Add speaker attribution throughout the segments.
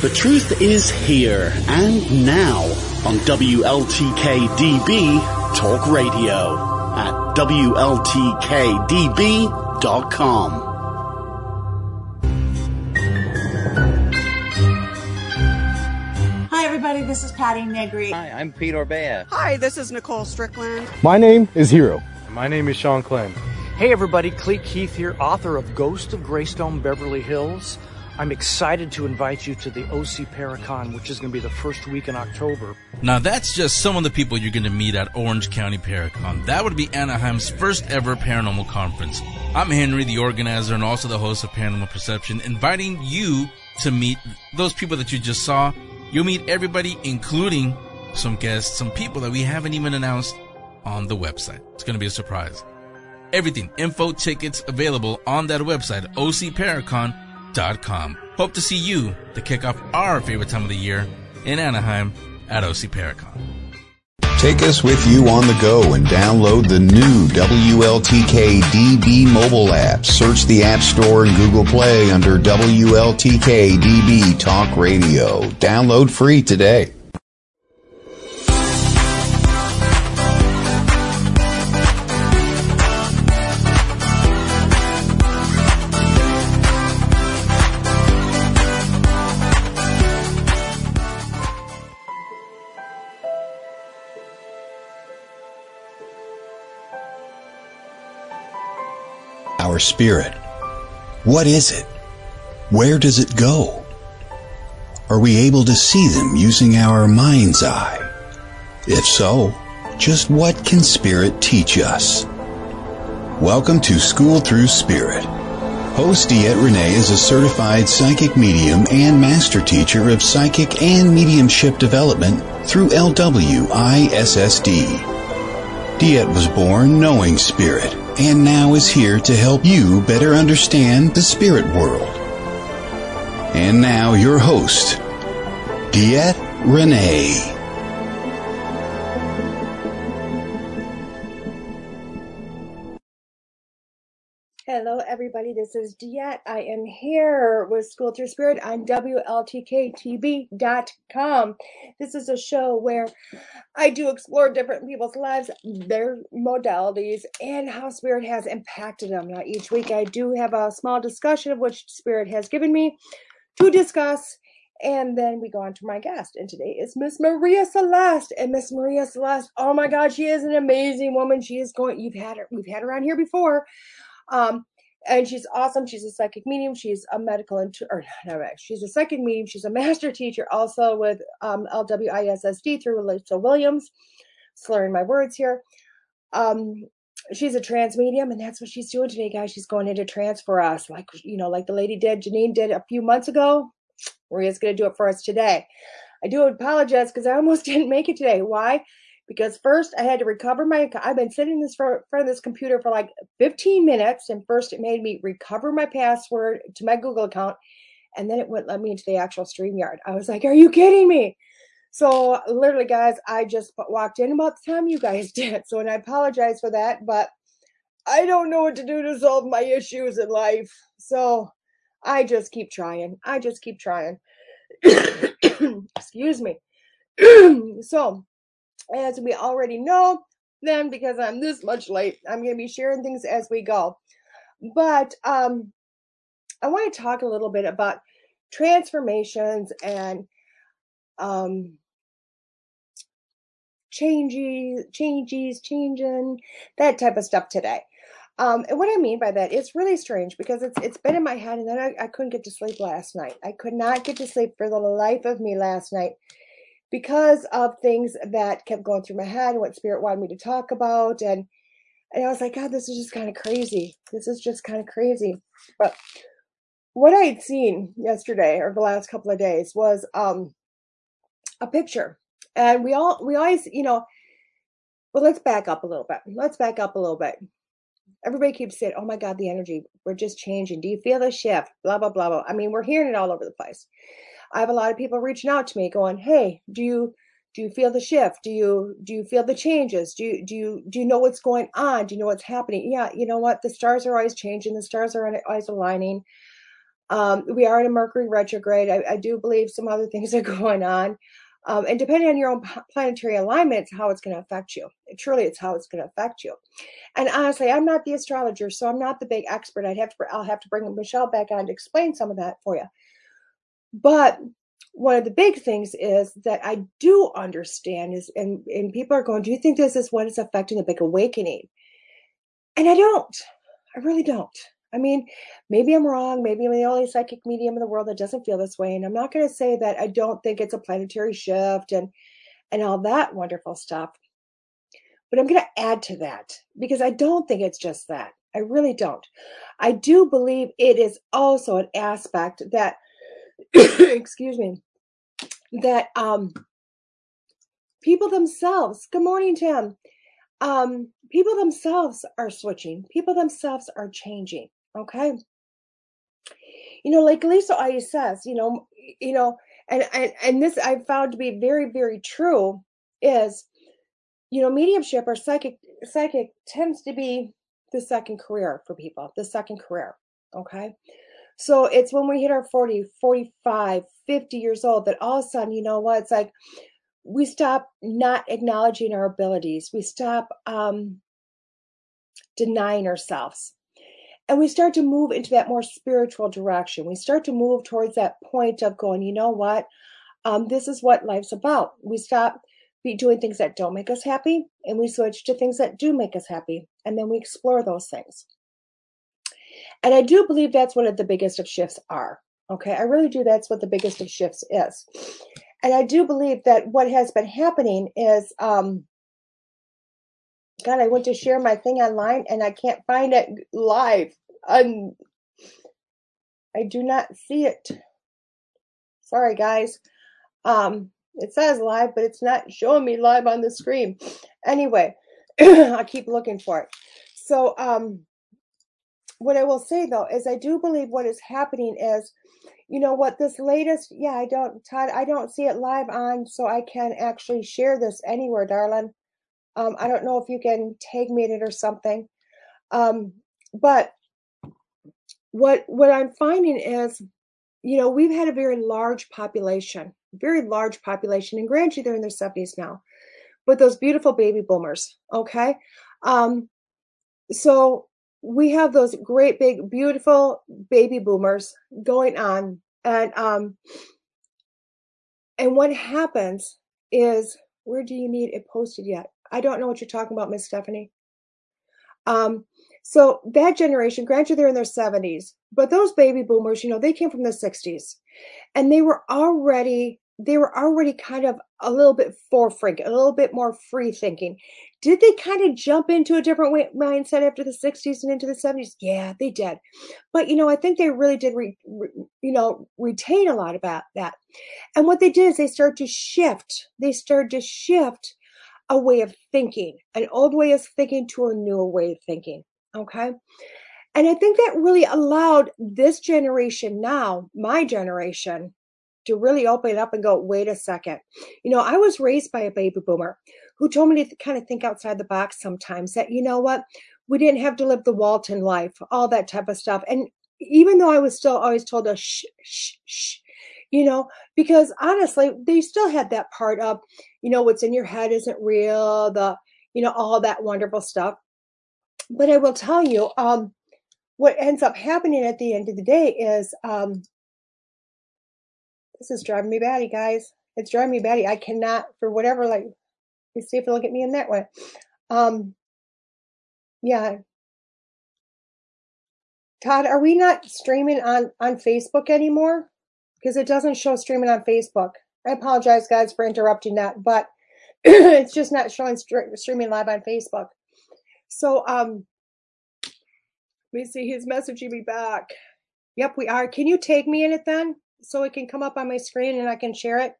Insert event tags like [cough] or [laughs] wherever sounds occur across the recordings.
Speaker 1: The truth is here and now on WLTKDB Talk Radio at WLTKDB.com.
Speaker 2: Hi, everybody. This is Patti Negri.
Speaker 3: Hi, I'm Pete Orbea.
Speaker 4: Hi, this is Nicole Strickland.
Speaker 5: My name is Hero.
Speaker 6: My name is Sean Clem.
Speaker 7: Hey, everybody. Cleet Keith here, author of Ghost of Greystone Beverly Hills. I'm excited to invite you to the OC Paracon, which is going to be the first week in October.
Speaker 8: Now, that's just some of the people you're going to meet at Orange County Paracon. That would be Anaheim's first ever paranormal conference. I'm Henry, the organizer and also the host of Paranormal Perception, inviting you to meet those people that you just saw. You'll meet everybody, including some guests, some people that we haven't even announced on the website. It's going to be a surprise. Everything, info, tickets available on that website, ocparacon.com. Hope to see you to kick off our favorite time of the year in Anaheim at OC Paracon.
Speaker 9: Take us with you on the go and download the new WLTK DB mobile app. Search the App Store and Google Play under WLTK DB Talk Radio. Download free today. Our spirit. What is it? Where does it go? Are we able to see them using our mind's eye? If so, just what can spirit teach us? Welcome to Schooled Through Spirit. Host DeEtte Ranae is a certified psychic medium and master teacher of psychic and mediumship development through LWISSD. DeEtte was born knowing spirit and now is here to help you better understand the spirit world. And now your host, DeEtte Ranae.
Speaker 10: Hello, everybody. This is DeEtte. I am here with Schooled Through Spirit on WLTKDB.com. This is a show where I do explore different people's lives, their modalities, and how Spirit has impacted them. Now, each week I do have a small discussion of which Spirit has given me to discuss. And then we go on to my guest. And today is Miss Maria Celeste. And Miss Maria Celeste, oh my God, she is an amazing woman. She is going, you've had her, we've had her on here before. Um, and she's awesome. She's a psychic medium. She's a medical, inter- or no, she's a psychic medium. She's a [laughs] master teacher also with um, LWISSD through Alyssa Williams. Slurring my words here. Um, she's a trance medium, and that's what she's doing today, guys. She's going into trance for us, like you know, like the lady did, Janine did a few months ago. Maria's going to do it for us today. I do apologize because I almost [laughs] didn't make it today. Why? Because first I had to recover my. I've been sitting in front of this computer for like 15 minutes, and first it made me recover my password to my Google account, and then it wouldn't let me into the actual StreamYard. I was like, "Are you kidding me?" So literally, guys, I just walked in about the time you guys [laughs] did. So, and I apologize for that, but I don't know what to do to solve my issues in life. So I just keep trying. I just keep trying. [coughs] Excuse me. [coughs] so as we already know, then because I'm this much late, I'm going to be sharing things as we go. But um, I want to talk a little bit about transformations and um, changes, changes, changing, that type of stuff today. Um, and what I mean by that, it's really strange because it's it's been in my head, and then I, I couldn't get to sleep last night. I could not get to sleep for the life of me last night because of things that kept going through my head what spirit wanted me to talk about and and I was like, God, this is just kind of crazy. This is just kind of crazy. But what I had seen yesterday or the last couple of days was um a picture. And we all we always, you know, well, let's back up a little bit. Let's back up a little bit. Everybody keeps saying, Oh my God, the energy, we're just changing. Do you feel the shift? Blah, blah, blah, blah. I mean, we're hearing it all over the place. I have a lot of people reaching out to me going, "Hey, do you do you feel the shift? Do you do you feel the changes? Do you do you do you know what's going on? Do you know what's happening? Yeah, you know what? The stars are always changing. The stars are always aligning. Um, we are in a Mercury retrograde. I, I, do believe some other [laughs] things are going on. Um, and depending on your own planetary alignment, it's how it's going to affect you. Truly, it's how it's going to affect you. And honestly, I'm not the astrologer, so I'm not the big expert. I'd have to, I'll have to bring Michelle back on to explain some of that for you. But one of the big things is that I do understand is, and, and people are going, do you think this is what is affecting the big awakening? And I don't. I really don't. I mean, maybe I'm wrong. Maybe I'm the only psychic medium in the world that doesn't feel this way. And I'm not going to say that I don't think it's a planetary shift and and all that wonderful stuff. But I'm going to add to that because I don't think it's just that. I really don't. I do believe it is also an aspect that [coughs] excuse me. That um people themselves good morning tim um people themselves are switching. People themselves are changing okay? You know like lisa always says you know you know and and, and this i've found to be very very true is you know mediumship or psychic psychic tends to be the second career for people the second career okay so it's when we hit our 40 45 50 years old that all of a sudden you know what it's like we stop not acknowledging our abilities we stop um denying ourselves and we start to move into that more spiritual direction. We start to move towards that point of going, you know what? Um, this is what life's about. We stop be doing things that don't make us happy and we switch to things that do make us happy. And then we explore those things. And I do believe that's one of the biggest of shifts are. Okay. I really do. That's what the biggest of shifts is. And I do believe that what has been happening is, um, God, I went to share my thing online and I can't find it live. Um, I do not see it. Sorry, guys. Um, it says live, but it's not showing me live on the screen. Anyway, [clears throat] I'll keep looking for it. So, um, what I will say though is I do believe what is happening is, you know what, this latest, yeah, I don't, Todd, I don't see it live on, so I can actually share this anywhere, darling. Um, I don't know if you can tag me in it or something. Um, but what what I'm finding is, you know, we've had a very large population, very large population, and granted they're in their 70s now, but those beautiful baby boomers, okay? Um, so we have those great big beautiful baby boomers going on and um and what happens is where do you need it posted yet I don't know what you're talking about, Miss Stephanie. Um, so that generation, granted, they're in their 70s, but those baby boomers, you know, they came from the 60s, and they were already they were already kind of a little bit forefront, a little bit more free thinking. Did they kind of jump into a different way, mindset after the 60s and into the 70s? Yeah, they did. But, you know, I think they really did, re, re, you know, retain a lot about that. And what they did is they started to shift. They started to shift a way of thinking, an old way of thinking to a new way of thinking. Okay. And I think that really allowed this generation now, my generation, to really open it up and go, wait a second. You know, I was raised by a baby boomer who told me to kind of think outside the box sometimes that, you know what, we didn't have to live the Walton life, all that type of stuff. And even though I was still always told to shh, shh, shh, you know, because honestly, they still had that part of, you know, what's in your head isn't real, the, you know, all that wonderful stuff. But I will tell you, um, what ends up happening at the end of the day is, um, this is driving me batty, guys. It's driving me batty. I cannot, for whatever, like, you see if look at me in that way. Um, yeah. Todd, are we not streaming on on Facebook anymore? because it doesn't show streaming on Facebook. I apologize, guys, for interrupting that, but [clears throat] it's just not showing streaming live on Facebook. So, um, let me see. He's messaging me back. Yep, we are. Can you take me in it then, so it can come up on my screen and I can share it?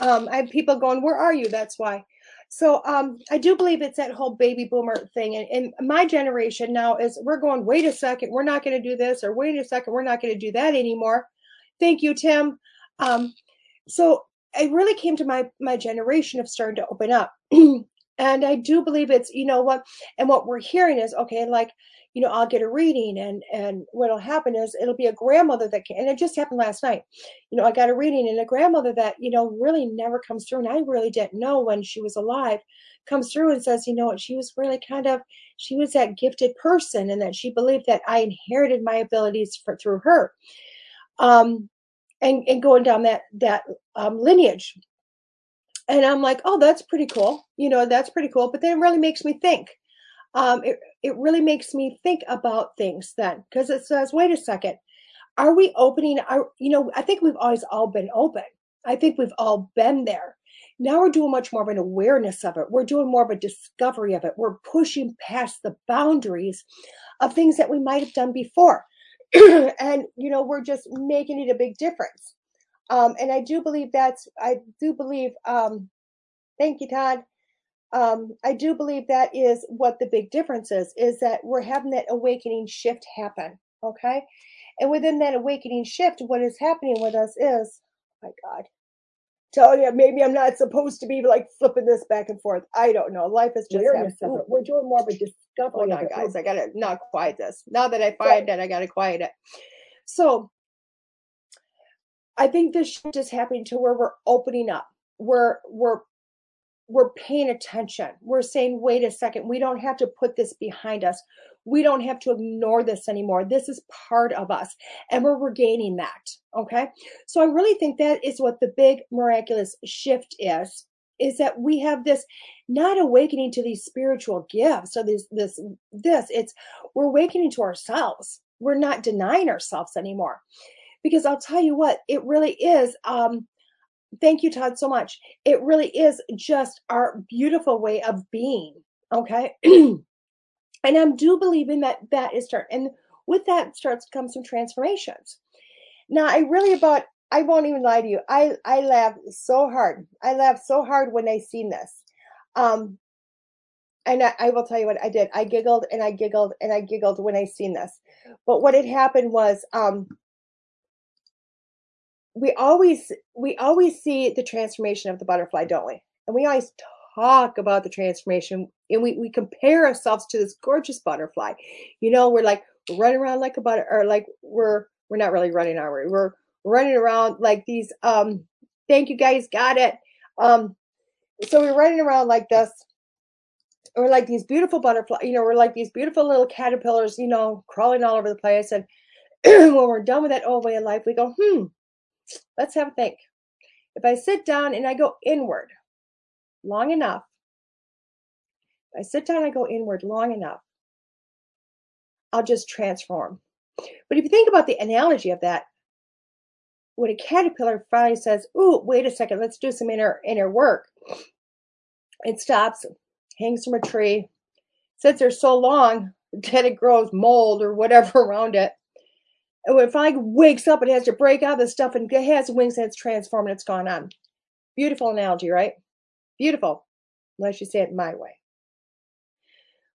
Speaker 10: Um, I have people going, "Where are you?" That's why. So um, I do believe it's that whole baby boomer thing, and, and my generation now is we're going. Wait a second, we're not going to do this, or wait a second, we're not going to do that anymore. Thank you, Tim. Um, so it really came to my my generation of starting to open up. [clears throat] And I do believe it's, you know what, and what we're hearing is, okay, like, you know, I'll get a reading and and what'll happen is it'll be a grandmother that can and it just happened last night. You know, I got a reading and a grandmother that, you know, really never comes through. And I really didn't know when she was alive, comes through and says, you know what, she was really kind of she was that gifted person and that she believed that I inherited my abilities for, through her. Um and, and going down that that um, lineage and i'm like oh that's pretty cool. You know that's pretty cool. But then it really makes me think. Um, it, it really makes me think about things then. Because it says wait a second. Are we opening our you know i think we've always all been open. I think we've all been there. Now we're doing much more of an awareness of it. We're doing more of a discovery of it. We're pushing past the boundaries of things that we might have done before. [clears throat] And you know we're just making it a big difference um, and i do believe that's i do believe um, thank you todd um, i do believe that is what the big difference is is that we're having that awakening shift happen okay and within that awakening shift what is happening with us is oh my god tell you maybe i'm not supposed to be like flipping this back and forth i don't know life is just
Speaker 3: Awareness
Speaker 10: happening.
Speaker 3: of it.
Speaker 10: we're doing more of a discovery
Speaker 3: Hold
Speaker 10: of
Speaker 3: on, guys.
Speaker 10: I gotta not quiet this. Now that I find it, I gotta quiet it. So I think this shift is happening to where we're opening up. We're we're we're paying attention. We're saying, wait a second, we don't have to put this behind us. We don't have to ignore this anymore. This is part of us. And we're regaining that. Okay. So I really think that is what the big miraculous shift is, is that we have this not awakening to these spiritual gifts or this this this. It's we're awakening to ourselves. We're not denying ourselves anymore. Because I'll tell you what, it really is um thank you todd so much. It really is just our beautiful way of being okay? [clears throat] And i do believe in that that is start and with that starts to come some transformations. Now i really about i won't even lie to you i i laughed so hard i laughed so hard when i seen this. Um and I, I will tell you what i did i giggled and i giggled and i giggled when i seen this. But what had happened was um we always we always see the transformation of the butterfly don't we? And we always talk about the transformation and we, we compare ourselves to this gorgeous butterfly. You know we're like running around like a butter or like we're we're not really running are we? We're running around like these um thank you guys got it. Um so we're running around like this or like these beautiful butterfly you know we're like these beautiful little caterpillars you know crawling all over the place and [clears throat] when we're done with that old way of life we go hmm let's have a think. If I sit down and I go inward long enough, if I sit down and I go inward long enough, I'll just transform. But if you think about the analogy of that, when a caterpillar finally says, "Ooh, wait a second, let's do some inner inner work," it stops, hangs from a tree, sits there so long [laughs] that it grows mold or whatever [laughs] around it. And I wakes up, it has to break out of stuff and it has wings and it's transformed and it's gone on. Beautiful analogy, right? Beautiful. Unless you say it my way.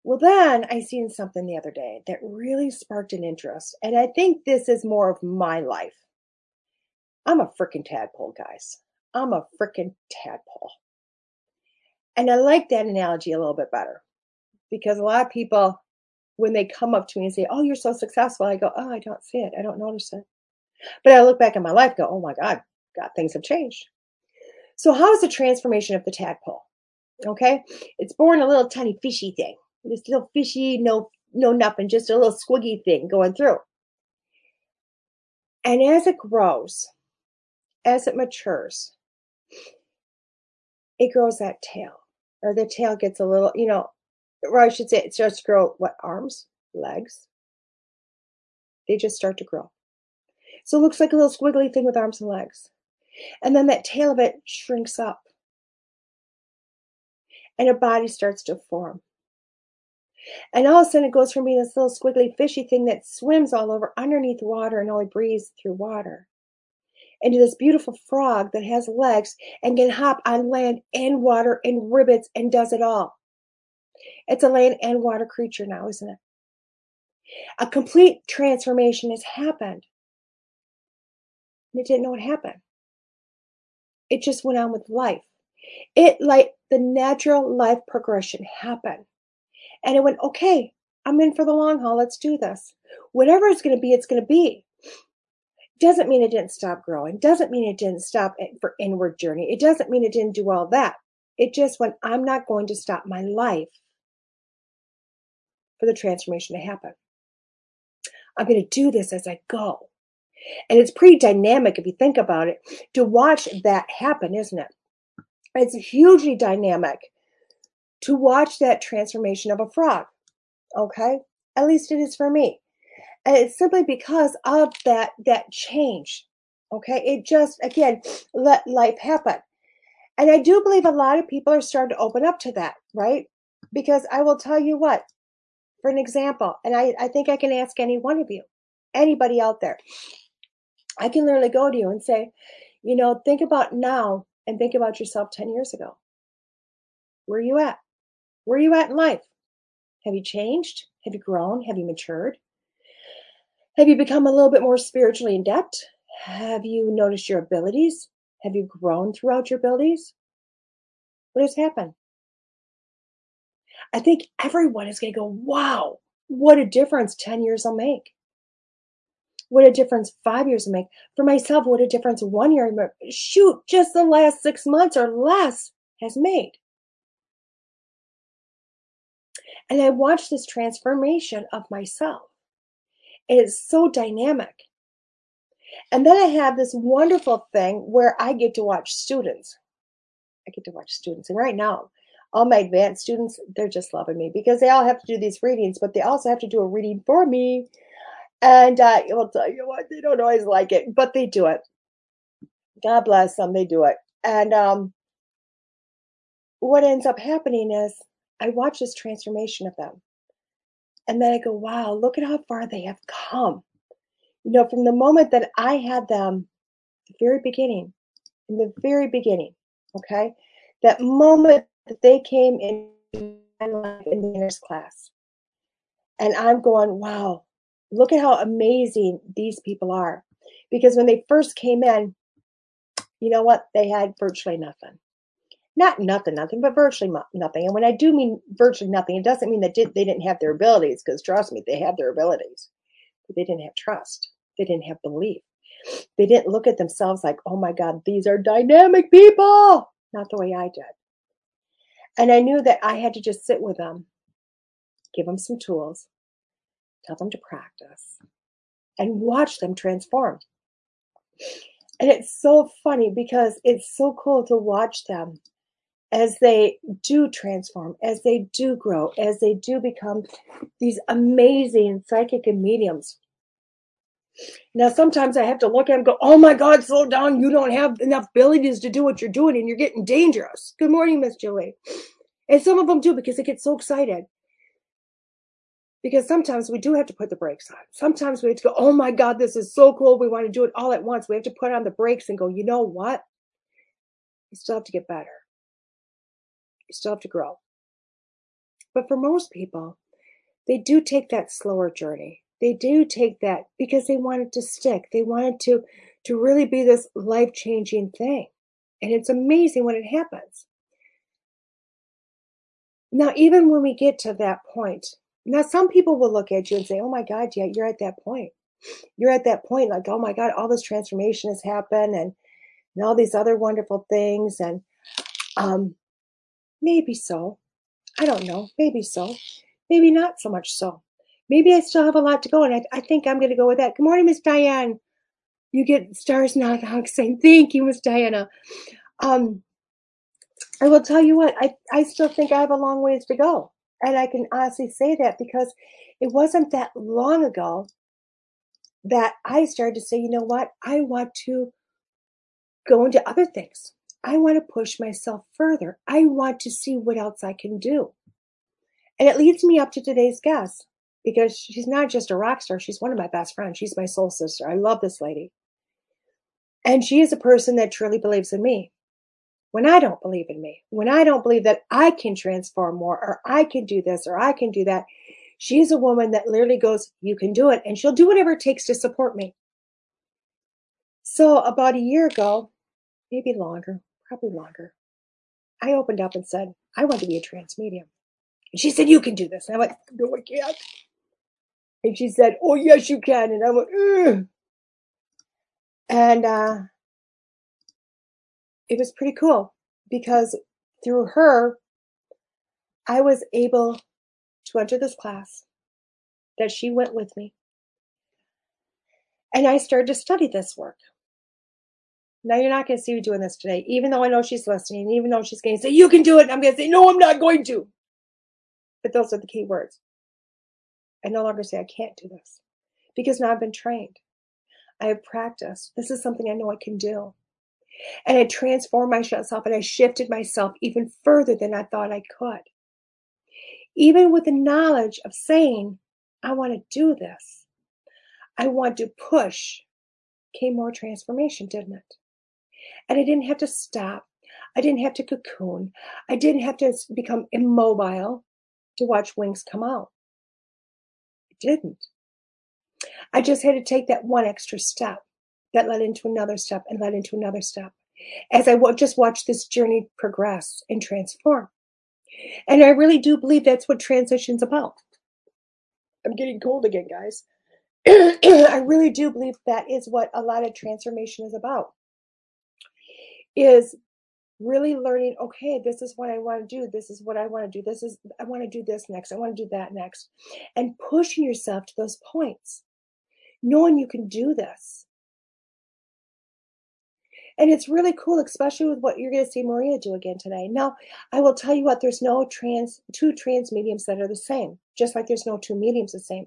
Speaker 10: Well, then I seen something the other day that really sparked an interest. And I think this is more of my life. I'm a freaking tadpole, guys. I'm a freaking tadpole. And I like that analogy a little bit better because a lot of people when they come up to me and say, Oh, you're so successful, I go, Oh, I don't see it. I don't notice it. But I look back in my life, go, Oh my God, God, things have changed. So, how is the transformation of the tadpole? Okay, it's born a little tiny fishy thing. This little fishy, no, no nothing, just a little squiggy thing going through. And as it grows, as it matures, it grows that tail, or the tail gets a little, you know, or I should say, it starts to grow what arms, legs. They just start to grow. So it looks like a little squiggly thing with arms and legs. And then that tail of it shrinks up. And a body starts to form. And all of a sudden it goes from being this little squiggly fishy thing that swims all over underneath water and only breathes through water into this beautiful frog that has legs and can hop on land and water and rivets and does it all. It's a land and water creature now, isn't it? A complete transformation has happened. And it didn't know what happened. It just went on with life. It like the natural life progression happened. And it went, okay, I'm in for the long haul. Let's do this. Whatever it's going to be, it's going to be. Doesn't mean it didn't stop growing. Doesn't mean it didn't stop for inward journey. It doesn't mean it didn't do all that. It just went, I'm not going to stop my life for the transformation to happen. I'm going to do this as I go. And it's pretty dynamic if you think about it to watch that happen, isn't it? It's hugely dynamic to watch that transformation of a frog. Okay? At least it is for me. And it's simply because of that that change. Okay? It just again let life happen. And I do believe a lot of people are starting to open up to that, right? Because I will tell you what, for an example, and I, I think I can ask any one of you, anybody out there, I can literally go to you and say, you know, think about now and think about yourself 10 years ago. Where are you at? Where are you at in life? Have you changed? Have you grown? Have you matured? Have you become a little bit more spiritually in depth? Have you noticed your abilities? Have you grown throughout your abilities? What has happened? I think everyone is going to go, wow, what a difference 10 years will make. What a difference five years will make. For myself, what a difference one year, shoot, just the last six months or less has made. And I watch this transformation of myself. It's so dynamic. And then I have this wonderful thing where I get to watch students. I get to watch students. And right now, all my advanced students, they're just loving me because they all have to do these readings, but they also have to do a reading for me. And uh, I'll tell you what, they don't always like it, but they do it. God bless them, they do it. And um, what ends up happening is I watch this transformation of them. And then I go, wow, look at how far they have come. You know, from the moment that I had them, the very beginning, in the very beginning, okay, that moment that they came in in the beginner's class. And I'm going, wow, look at how amazing these people are. Because when they first came in, you know what? They had virtually nothing. Not nothing, nothing, but virtually nothing. And when I do mean virtually nothing, it doesn't mean that they didn't have their abilities, because trust me, they had their abilities. But they didn't have trust. They didn't have belief. They didn't look at themselves like, oh my God, these are dynamic people. Not the way I did. And I knew that I had to just sit with them, give them some tools, tell them to practice, and watch them transform. And it's so funny because it's so cool to watch them as they do transform, as they do grow, as they do become these amazing psychic and mediums. Now, sometimes I have to look at them go, Oh my God, slow down. You don't have enough abilities to do what you're doing and you're getting dangerous. Good morning, Miss Julie. And some of them do because they get so excited. Because sometimes we do have to put the brakes on. Sometimes we have to go, Oh my God, this is so cool. We want to do it all at once. We have to put on the brakes and go, You know what? You still have to get better. You still have to grow. But for most people, they do take that slower journey they do take that because they want it to stick. They want it to to really be this life-changing thing. And it's amazing when it happens. Now, even when we get to that point, now some people will look at you and say, Oh my God, yeah, you're at that point. You're at that point, like, oh my God, all this transformation has happened and, and all these other wonderful things. And um maybe so. I don't know. Maybe so. Maybe not so much so maybe I still have a lot to go. And I, I think I'm going to go with that. Good morning, Miss Diane. You get stars now. I'm saying thank you, Miss Diana. Um, I will tell you what, I, I still think I have a long ways to go. And I can honestly say that because it wasn't that long ago that I started to say, you know what, I want to go into other things. I want to push myself further. I want to see what else I can do. And it leads me up to today's guest because she's not just a rock star, she's one of my best friends. She's my soul sister. I love this lady. And she is a person that truly believes in me. When I don't believe in me, when I don't believe that I can transform more, or I can do this, or I can do that, she's a woman that literally goes, You can do it. And she'll do whatever it takes to support me. So, about a year ago, maybe longer, probably longer, I opened up and said, I want to be a trance medium. And she said, You can do this. And I went, No, I can't. And she said, Oh, yes, you can. And I went, Ugh. And uh, it was pretty cool because through her, I was able to enter this class that she went with me. And I started to study this work. Now you're not going to see me doing this today, even though I know she's listening, even though she's going to say, You can do it. I'm going to say, No, I'm not going to. But those are the key words. I no longer say I can't do this because now I've been trained. I have practiced. This is something I know I can do. And I transformed myself and I shifted myself even further than I thought I could. Even with the knowledge of saying, I want to do this, I want to push, came more transformation, didn't it? And I didn't have to stop. I didn't have to cocoon. I didn't have to become immobile to watch wings come out. Didn't. I just had to take that one extra step that led into another step and led into another step as I just watched this journey progress and transform. And I really do believe that's what transition's about. I'm getting cold again, guys. [clears throat] I really do believe that is what a lot of transformation is about. Is really learning, okay, this is what I want to do. This is what I want to do. This is, I want to do this next. I want to do that next. And pushing yourself to those points, knowing you can do this. And it's really cool, especially with what you're going to see Maria do again today. Now, I will tell you what, there's no trance, two trance mediums that are the same, just like there's no two mediums the same.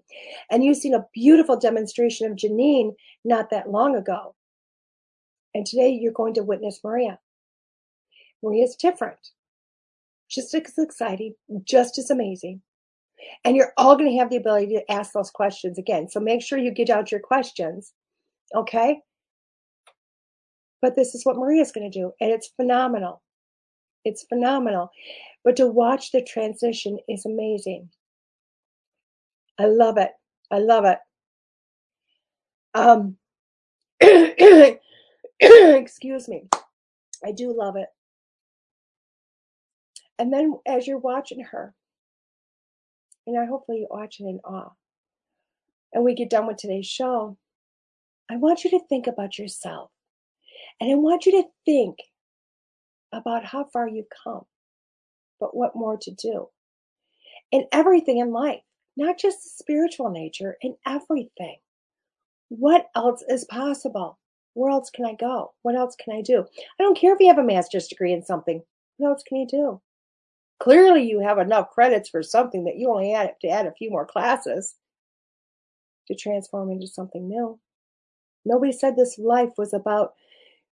Speaker 10: And you've seen a beautiful demonstration of Janine not that long ago. And today you're going to witness Maria. Maria's different, just as exciting, just as amazing. And you're all going to have the ability to ask those questions again. So make sure you get out your questions. Okay? But this is what Maria's going to do. And it's phenomenal. It's phenomenal. But to watch the transition is amazing. I love it. I love it. Um, [clears throat] excuse me. I do love it. And then as you're watching her, you know, hopefully you're watching in awe, and we get done with today's show, I want you to think about yourself. And I want you to think about how far you've come, but what more to do. In everything in life, not just the spiritual nature, in everything. What else is possible? Where else can I go? What else can I do? I don't care if you have a master's degree in something. What else can you do? Clearly, you have enough credits for something that you only have to add a few more classes to transform into something new. Nobody said this life was about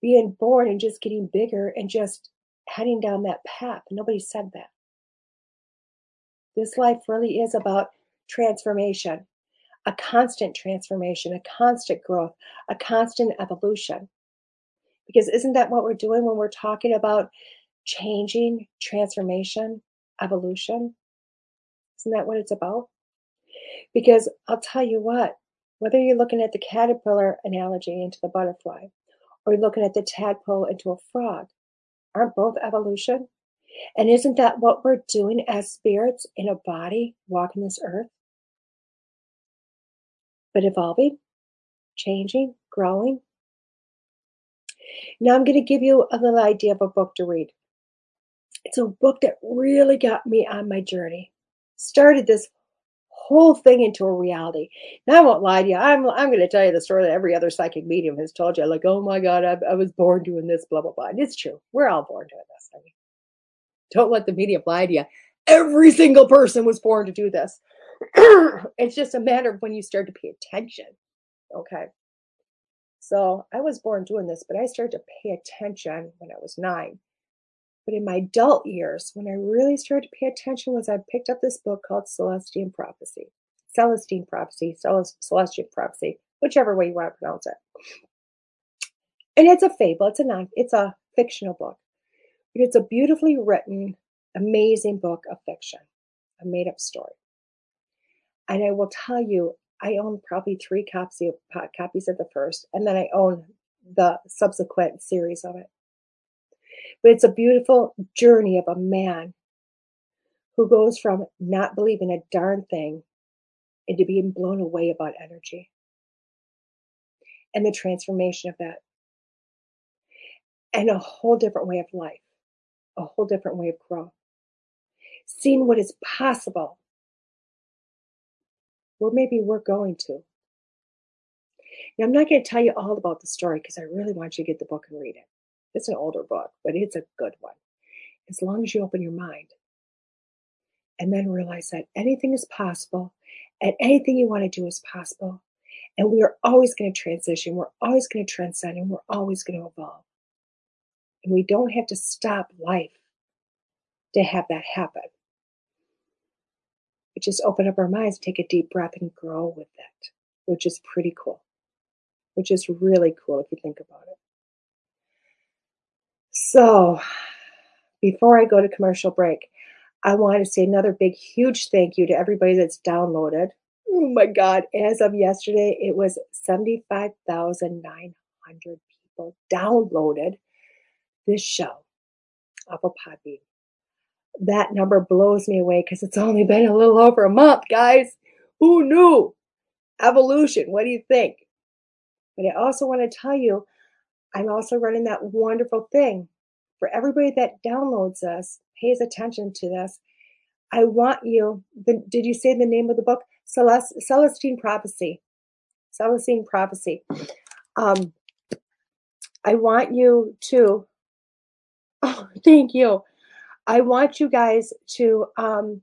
Speaker 10: being born and just getting bigger and just heading down that path. Nobody said that. This life really is about transformation, a constant transformation, a constant growth, a constant evolution. Because isn't that what we're doing when we're talking about changing, transformation, evolution? Isn't that what it's about? Because I'll tell you what, whether you're looking at the caterpillar analogy into the butterfly, or you're looking at the tadpole into a frog, aren't both evolution? And isn't that what we're doing as spirits in a body walking this earth? But evolving, changing, growing. Now I'm going to give you a little idea of a book to read. It's a book that really got me on my journey. Started this whole thing into a reality. I won't lie to you. I'm I'm going to tell you the story that every other psychic medium has told you. Like, oh my God, I, I was born doing this, blah blah blah. And it's true. We're all born doing this. I mean, don't let the media lie to you. Every single person was born to do this. [clears throat] it's just a matter of when you start to pay attention. Okay. So I was born doing this, but I started to pay attention when I was nine. But in my adult years, when I really started to pay attention, was I picked up this book called Celestine Prophecy. Celestine Prophecy, Celestine Prophecy, whichever way you want to pronounce it. And it's a fable. It's a non. It's a fictional book, but it's a beautifully written, amazing book of fiction, a made-up story. And I will tell you, I own probably three copies of, copies of the first, and then I own the subsequent series of it. But it's a beautiful journey of a man who goes from not believing a darn thing into being blown away about energy and the transformation of that and a whole different way of life, a whole different way of growth. Seeing what is possible where maybe we're going to. Now, I'm not going to tell you all about the story because I really want you to get the book and read it. It's an older book, but it's a good one. As long as you open your mind and then realize that anything is possible and anything you want to do is possible. And we are always going to transition. We're always going to transcend and we're always going to evolve. And we don't have to stop life to have that happen. We just open up our minds, take a deep breath, and grow with it, which is pretty cool. Which is really cool if you think about it. So, before I go to commercial break, I want to say another big, huge thank you to everybody that's downloaded. Oh my God, as of yesterday, it was 75,900 people downloaded this show off. That number blows me away because it's only been a little over a month, guys. Who knew? Evolution. What do you think? But I also want to tell you, I'm also running that wonderful thing for everybody that downloads us, pays attention to this. I want you, the, did you say the name of the book? Celest, Celestine Prophecy. Celestine Prophecy. Um, I want you to, [laughs] oh, thank you. I want you guys to, um,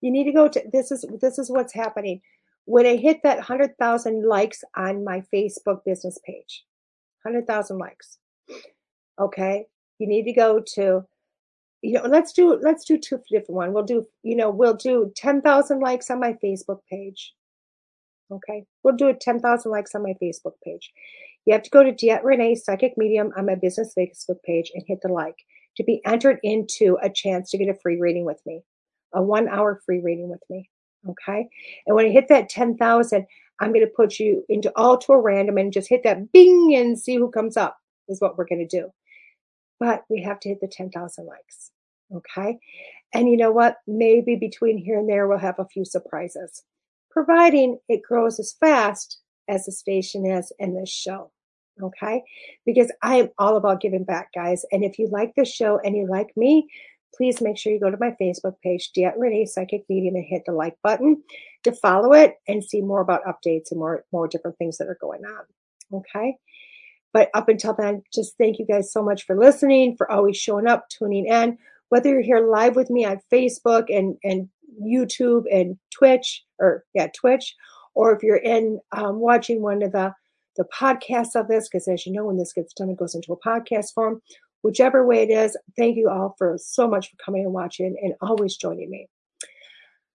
Speaker 10: you need to go to, this is, this is what's happening. When I hit that 100,000 likes on my Facebook business page, 100,000 likes. Okay. You need to go to, you know, let's do, let's do two different one. We'll do, you know, we'll do 10,000 likes on my Facebook page. Okay. We'll do it 10,000 likes on my Facebook page. You have to go to DeEtte Ranae Psychic Medium on my business Facebook page and hit the like to be entered into a chance to get a free reading with me, a one hour free reading with me. Okay. And when I hit that 10,000, I'm going to put you into all to a random and just hit that bing and see who comes up is what we're going to do. But we have to hit the 10,000 likes. Okay. And you know what? Maybe between here and there, we'll have a few surprises, providing it grows as fast as the station is and this show. Okay. Because I am all about giving back, guys. And if you like this show and you like me, please make sure you go to my Facebook page, DeEtte Ranae Psychic Medium, and hit the like button to follow it and see more about updates and more, more different things that are going on. Okay. But up until then, just thank you guys so much for listening, for always showing up, tuning in. Whether you're here live with me on Facebook and, and YouTube and Twitch, or yeah, Twitch, or if you're in um, watching one of the the podcasts of this, because as you know, when this gets done, it goes into a podcast form. Whichever way it is, thank you all for so much for coming and watching and always joining me.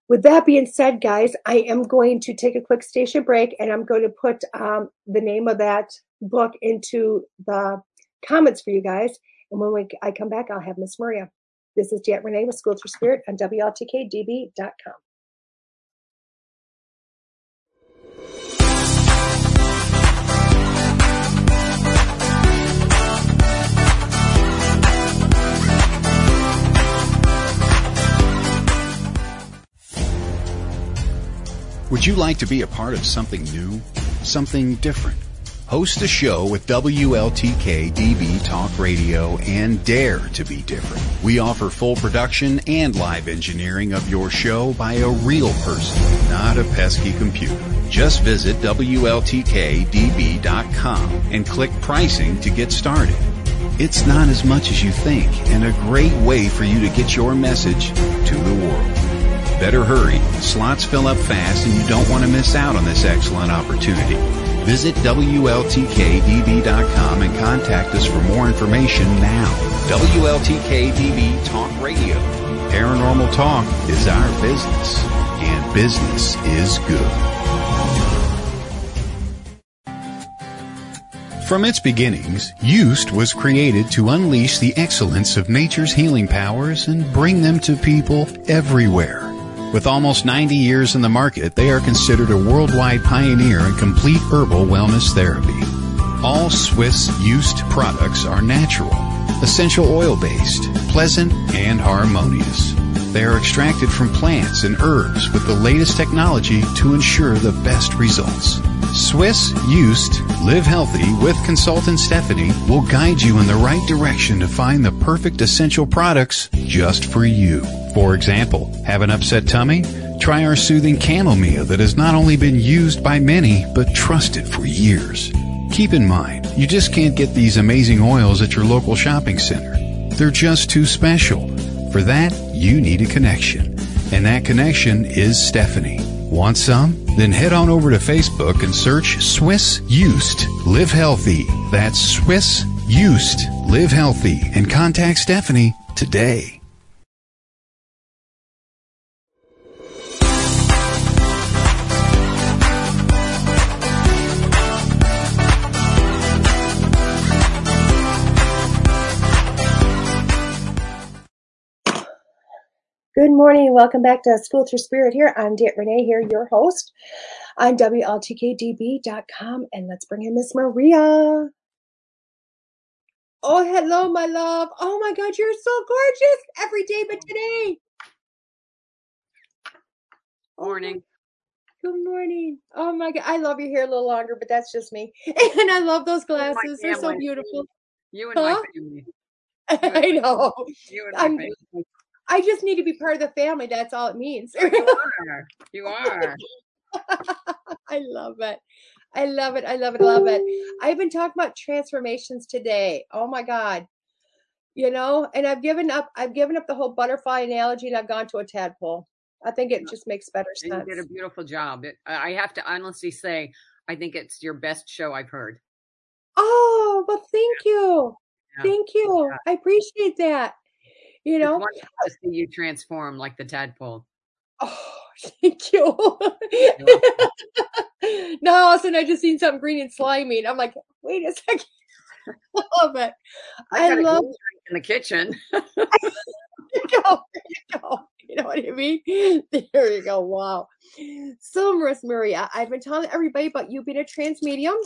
Speaker 10: With that being said, guys, I am going to take a quick station break and I'm going to put um, the name of that book into the comments for you guys. And when we, I come back, I'll have Miss Maria. This is DeEtte Ranae with School for Spirit on WLTKDB.com.
Speaker 9: Would you like to be a part of something new? Something different? Host a show with WLTK DB Talk Radio and dare to be different. We offer full production and live engineering of your show by a real person, not a pesky computer. Just visit WLTKDB.com and click pricing to get started. It's not as much as you think and a great way for you to get your message to the world. Better hurry. Slots fill up fast and you don't want to miss out on this excellent opportunity. Visit WLTKDB.com and contact us for more information now. WLTKDB Talk Radio. Paranormal talk is our business, and business is good. From its beginnings, Just was created to unleash the excellence of nature's healing powers and bring them to people everywhere. With almost 90 years in the market, they are considered a worldwide pioneer in complete herbal wellness therapy. All Swiss Just products are natural, essential oil based, pleasant, and harmonious. They are extracted from plants and herbs with the latest technology to ensure the best results. Swiss Just Live Healthy with consultant Stephanie will guide you in the right direction to find the perfect essential products just for you. For example, have an upset tummy? Try our soothing chamomile that has not only been used by many, but trusted for years. Keep in mind, you just can't get these amazing oils at your local shopping center. They're just too special. For that, you need a connection. And that connection is Stephanie. Want some? Then head on over to Facebook and search Swiss Just Live Healthy. That's Swiss Just Live Healthy and contact Stephanie today.
Speaker 10: Good morning. Welcome back to Schooled Through Spirit here. I'm DeEtte Ranae here, your host on WLTKDB.com. And let's bring in Miss Maria. Oh, hello, my love. Oh my God, you're so gorgeous every day but today.
Speaker 3: Morning.
Speaker 10: Good morning. Oh my God. I love your hair a little longer, but that's just me. [laughs] And I love those glasses. They're so
Speaker 3: family.
Speaker 10: beautiful.
Speaker 3: You and
Speaker 10: Huh? [laughs]
Speaker 3: my family.
Speaker 10: I know.
Speaker 3: You and my
Speaker 10: I'm-
Speaker 3: family.
Speaker 10: I just need to be part of the family. That's all it means.
Speaker 3: You [laughs] are. You are. [laughs]
Speaker 10: I love it. I love it. I love it. I love it. I've been talking about transformations today. Oh my God. You know, and I've given up, I've given up the whole butterfly analogy and I've gone to a tadpole. I think it just makes better
Speaker 3: And
Speaker 10: sense.
Speaker 3: you did a beautiful job. It, I have to honestly say, I think it's your best show I've heard.
Speaker 10: Oh, well, thank you.
Speaker 3: Yeah.
Speaker 10: Thank you. I appreciate that. You know,
Speaker 3: to see you transform like the tadpole.
Speaker 10: oh, [laughs] thank you. [laughs] no, all of a sudden I just seen something green and slimy and I'm like, wait a second. [laughs] I love it. I
Speaker 3: a
Speaker 10: love
Speaker 3: in the kitchen.
Speaker 10: There you go. There you go. You know what I mean? There you go. Wow. So, Miss Maria, I've been telling everybody about you being a trance medium,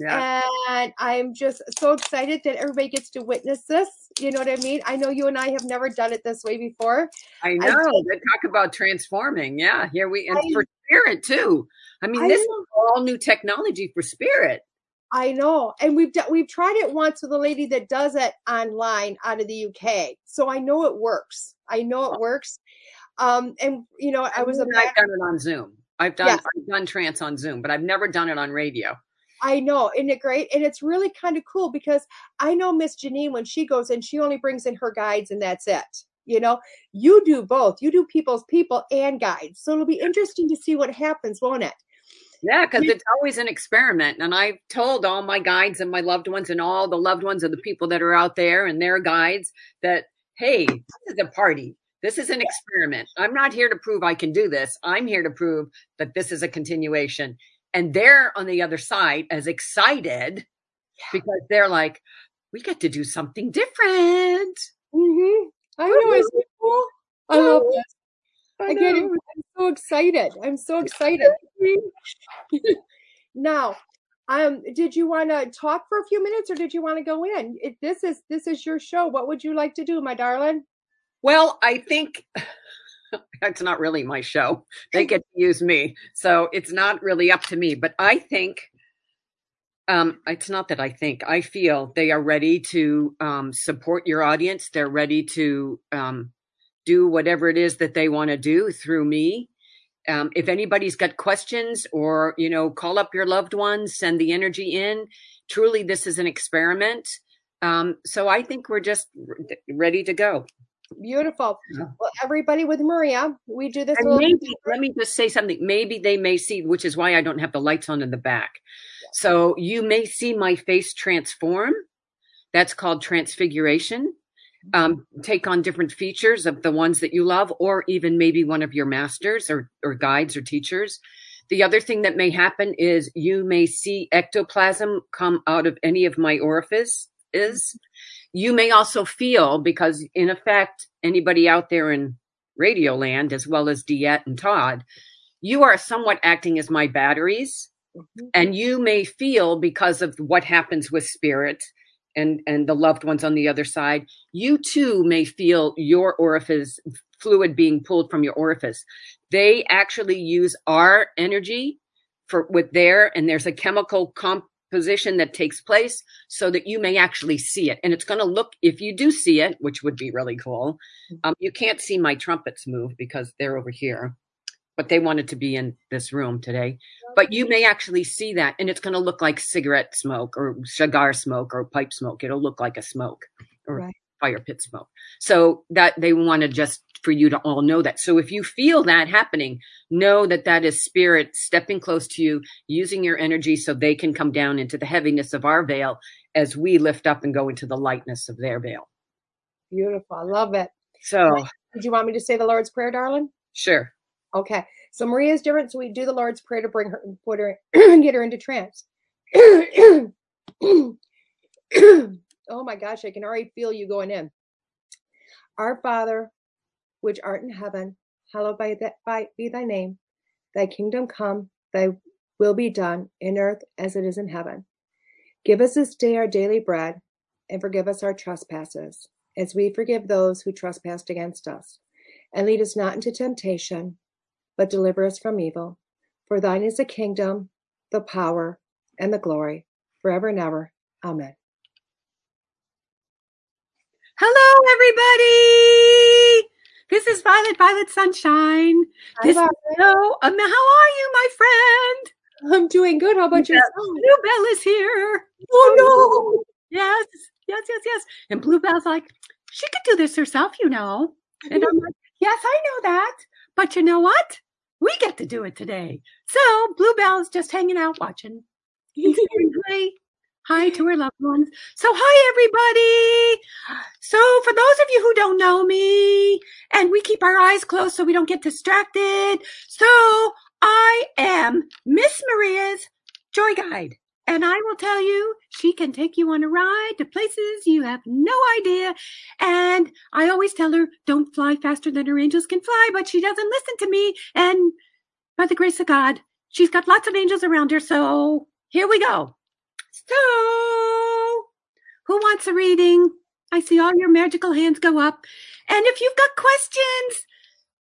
Speaker 3: Yeah.
Speaker 10: and I'm just so excited that everybody gets to witness this. You know what I mean? I know you and I have never done it this way before.
Speaker 3: I
Speaker 10: I
Speaker 3: know. They talk about transforming. Yeah. Here we and
Speaker 10: I-
Speaker 3: for spirit too. I mean,
Speaker 10: I
Speaker 3: this is all new technology for spirit.
Speaker 10: I know, and we've done, we've tried it once with a lady that does it online out of the UK, so I know it works. I know it works. Um, and you know, I was
Speaker 3: I've done it on Zoom. I've done
Speaker 10: Yes.
Speaker 3: I've done trance on Zoom, but I've never done it on radio.
Speaker 10: I know, isn't it great? And it's really kind of cool because I know Miss Janine when she goes in, she only brings in her guides and that's it. You know, you do both. You do people's people and guides. So it'll be interesting to see what happens, won't it?
Speaker 3: Yeah, because it's always an experiment. And I've told all my guides and my loved ones and all the loved ones of the people that are out there and their guides that, hey, this is a party. This is an experiment. I'm not here to prove I can do this. I'm here to prove that this is a continuation. And they're on the other side as excited because they're like, we get to do something different.
Speaker 10: Mm-hmm. I know. Isn't it cool? I love this. I get it. I'm so excited. I'm so excited. [laughs] now, um, did you want to talk for a few minutes or did you want to go in? It, this is this is your show. What would you like to do, my darling?
Speaker 3: Well, I think [laughs] it's not really my show. [laughs] They get to use me. So it's not really up to me. But I think um, it's not that I think, I feel they are ready to um, support your audience. They're ready to um, do whatever it is that they want to do through me. Um, if anybody's got questions or, you know, call up your loved ones, send the energy in. Truly, this is an experiment. Um, so I think we're just ready to go.
Speaker 10: Beautiful.
Speaker 3: Yeah.
Speaker 10: Well, everybody with Maria, we do this
Speaker 3: And maybe, let me just say something. Maybe they may see, which is why I don't have the lights on in the back. So you may see my face transform. That's called transfiguration. Um, take on different features of the ones that you love, or even maybe one of your masters or, or guides or teachers. The other thing that may happen is you may see ectoplasm come out of any of my orifices. You may also feel, because in effect, anybody out there in radio land, as well as DeEtte and Todd, you are somewhat acting as my batteries.
Speaker 10: Mhm.
Speaker 3: And you may feel, because of what happens with spirit, and and the loved ones on the other side you too may feel your orifice fluid being pulled from your orifice they actually use our energy for with their and there's a chemical composition that takes place so that you may actually see it and it's going to look if you do see it which would be really cool um, you can't see my trumpets move because they're over here but they wanted to be in this room today. But you may actually see that, and it's going to look like cigarette smoke or cigar smoke or pipe smoke. It'll look like a smoke or
Speaker 10: Right.
Speaker 3: fire pit smoke. So that they want to just for you to all know that. So if you feel that happening, know that that is spirit stepping close to you, using your energy so they can come down into the heaviness of our veil as we lift up and go into the lightness of their veil.
Speaker 10: Beautiful. I love it.
Speaker 3: So
Speaker 10: Did you want me to say the Lord's Prayer, darling?
Speaker 3: sure.
Speaker 10: Okay. So Maria is different. So we do the Lord's Prayer to bring her, put her, [clears throat] get her into trance. [clears throat] oh my gosh, I can already feel you going in. Our Father, which art in heaven, hallowed by by, be thy name. Thy kingdom come, thy will be done in earth as it is in heaven. Give us this day our daily bread, and forgive us our trespasses, as we forgive those who trespass against us. And lead us not into temptation, but deliver us from evil. For thine is the kingdom, the power, and the glory, forever and ever. Amen.
Speaker 5: Hello, everybody. This is Violet, Violet Sunshine.
Speaker 10: Hi,
Speaker 5: This
Speaker 10: Violet.
Speaker 5: Hello, um, how are you, my friend?
Speaker 10: I'm doing good. How about yourself?
Speaker 5: Bluebell is here.
Speaker 10: Oh no!
Speaker 5: Yes, yes, yes, yes. And Bluebell's like, she could do this herself, you know. And I'm like, [laughs] yes, I know that. But you know what? We get to do it today. So Bluebell's just hanging out watching. [laughs] hi. To her loved ones. So hi everybody. So for those of you who don't know me, and we keep our eyes closed so we don't get distracted. So I am Miss Maria's Joy Guide. And I will tell you, she can take you on a ride to places you have no idea. And I always tell her, don't fly faster than her angels can fly, but she doesn't listen to me. And by the grace of God, she's got lots of angels around her. So here we go. So, who wants a reading? I see all your magical hands go up. And if you've got questions,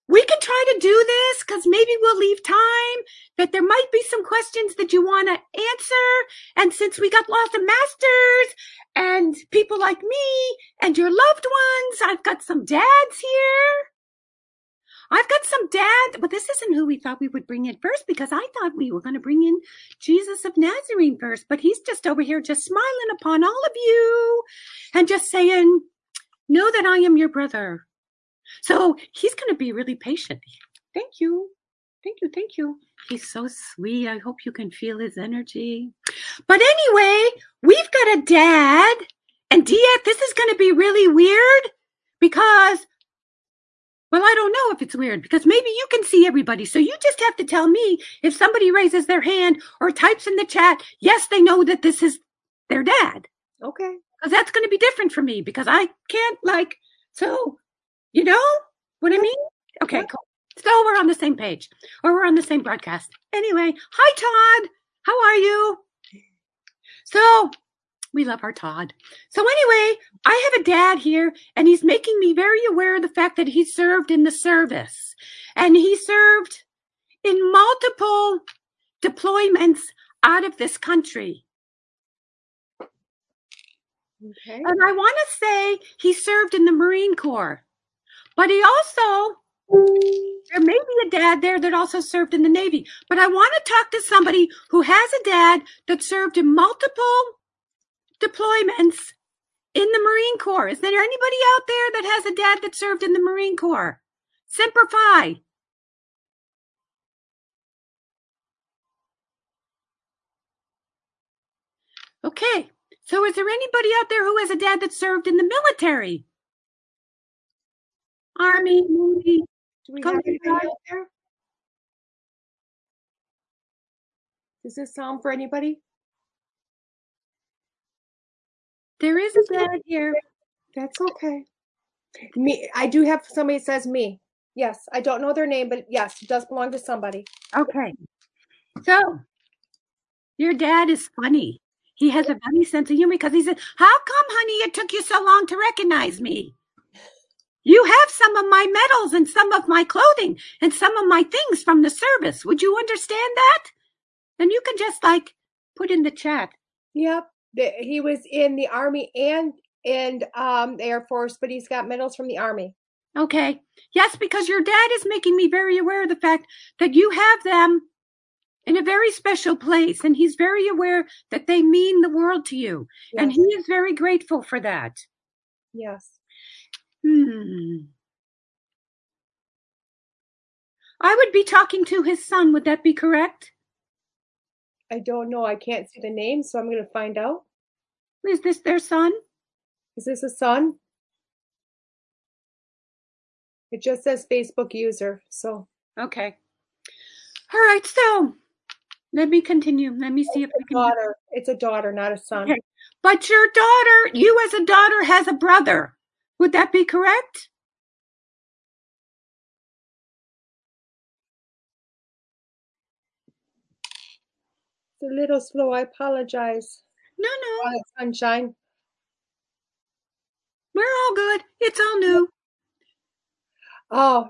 Speaker 5: we can try to do this because maybe we'll leave time that there might be some questions that you want to answer. And since we got lots of masters and people like me and your loved ones, I've got some dads here. I've got some dad, but this isn't who we thought we would bring in first because I thought we were going to bring in Jesus of Nazarene first, but he's just over here just smiling upon all of you and just saying, know that I am your brother. So he's going to be really patient. Thank you. Thank you. Thank you. He's so sweet. I hope you can feel his energy. But anyway, we've got a dad. And DeEtte, this is going to be really weird because, well, I don't know if it's weird because maybe you can see everybody. So you just have to tell me if somebody raises their hand or types in the chat, yes, they know that this is their dad.
Speaker 10: Okay.
Speaker 5: Because that's going to be different for me because I can't, like, so, you know what I mean? Okay, cool. So we're on the same page or we're on the same broadcast. Anyway, hi, Todd. How are you? So we love our Todd. So anyway, I have a dad here and he's making me very aware of the fact that he served in the service and he served in multiple deployments out of this country.
Speaker 10: Okay.
Speaker 5: And I want to say he served in the Marine Corps, but he also, there may be a dad there that also served in the Navy. But I want to talk to somebody who has a dad that served in multiple deployments in the Marine Corps. Is there anybody out there that has a dad that served in the Marine Corps? Semper Fi. Okay. So is there anybody out there who has a dad that served in the military? Army, Navy.
Speaker 10: Do we have anybody out there? Does this sound for anybody?
Speaker 5: There is a dad here.
Speaker 10: That's okay. Me, I do have somebody says me. Yes, I don't know their name, but yes, it does belong to somebody.
Speaker 5: Okay. So, your dad is funny. He has a funny sense of humor because he said, How come, honey, it took you so long to recognize me? You have some of my medals and some of my clothing and some of my things from the service. Would you understand that? And you can just like put in the chat.
Speaker 10: Yep. The- He was in the army and and um the Air Force, but he's got medals from the army.
Speaker 5: Okay. Yes, because your dad is making me very aware of the fact that you have them in a very special place, and he's very aware that they mean the world to you. And
Speaker 10: Yes.
Speaker 5: he is very grateful for that.
Speaker 10: Yes.
Speaker 5: Hmm. I would be talking to his son. Would that be correct?
Speaker 10: I don't know. I can't see the name, so I'm gonna find out.
Speaker 5: Is this their son?
Speaker 10: Is this a son? It just says Facebook user, so
Speaker 5: Okay. All right. So let me continue. Let me see if I can.
Speaker 10: daughter. It's a daughter, not a son.
Speaker 5: Okay. But your daughter, you as a daughter, has a brother. Would that be correct?
Speaker 10: It's a little slow. I apologize.
Speaker 5: No, no.
Speaker 10: Quiet sunshine.
Speaker 5: We're all good. It's all new.
Speaker 10: Oh,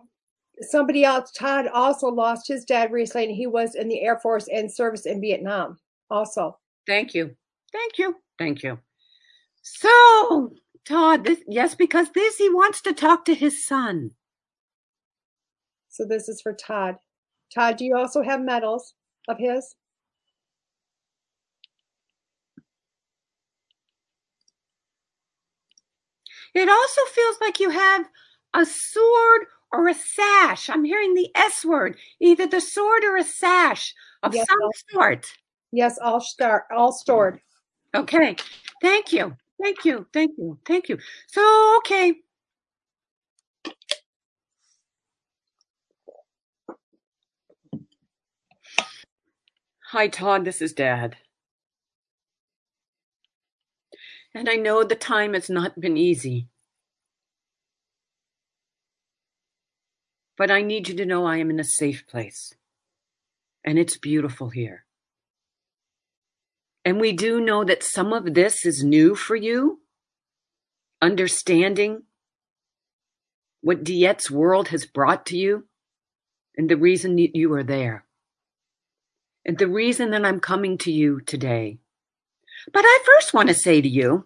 Speaker 10: somebody else, Todd, also lost his dad recently, and he was in the Air Force and service in Vietnam. Also,
Speaker 3: Thank you.
Speaker 5: Thank you.
Speaker 3: Thank you.
Speaker 5: So, Todd, this, yes, because this, he wants to talk to his son.
Speaker 10: so this is for Todd. Todd, do you also have medals of his?
Speaker 5: It also feels like you have a sword or a sash. I'm hearing the S word, either the sword or a sash of
Speaker 10: Yes,
Speaker 5: some sort.
Speaker 10: Yes, all start, all stored.
Speaker 5: Okay. Thank you. Thank you. Thank you. Thank you. So, okay.
Speaker 3: Hi, Todd. This is Dad. And I know the time has not been easy. But I need you to know I am in a safe place. And it's beautiful here. And we do know that some of this is new for you. Understanding what DeEtte's world has brought to you and the reason you are there. And the reason that I'm coming to you today. But I first want to say to you,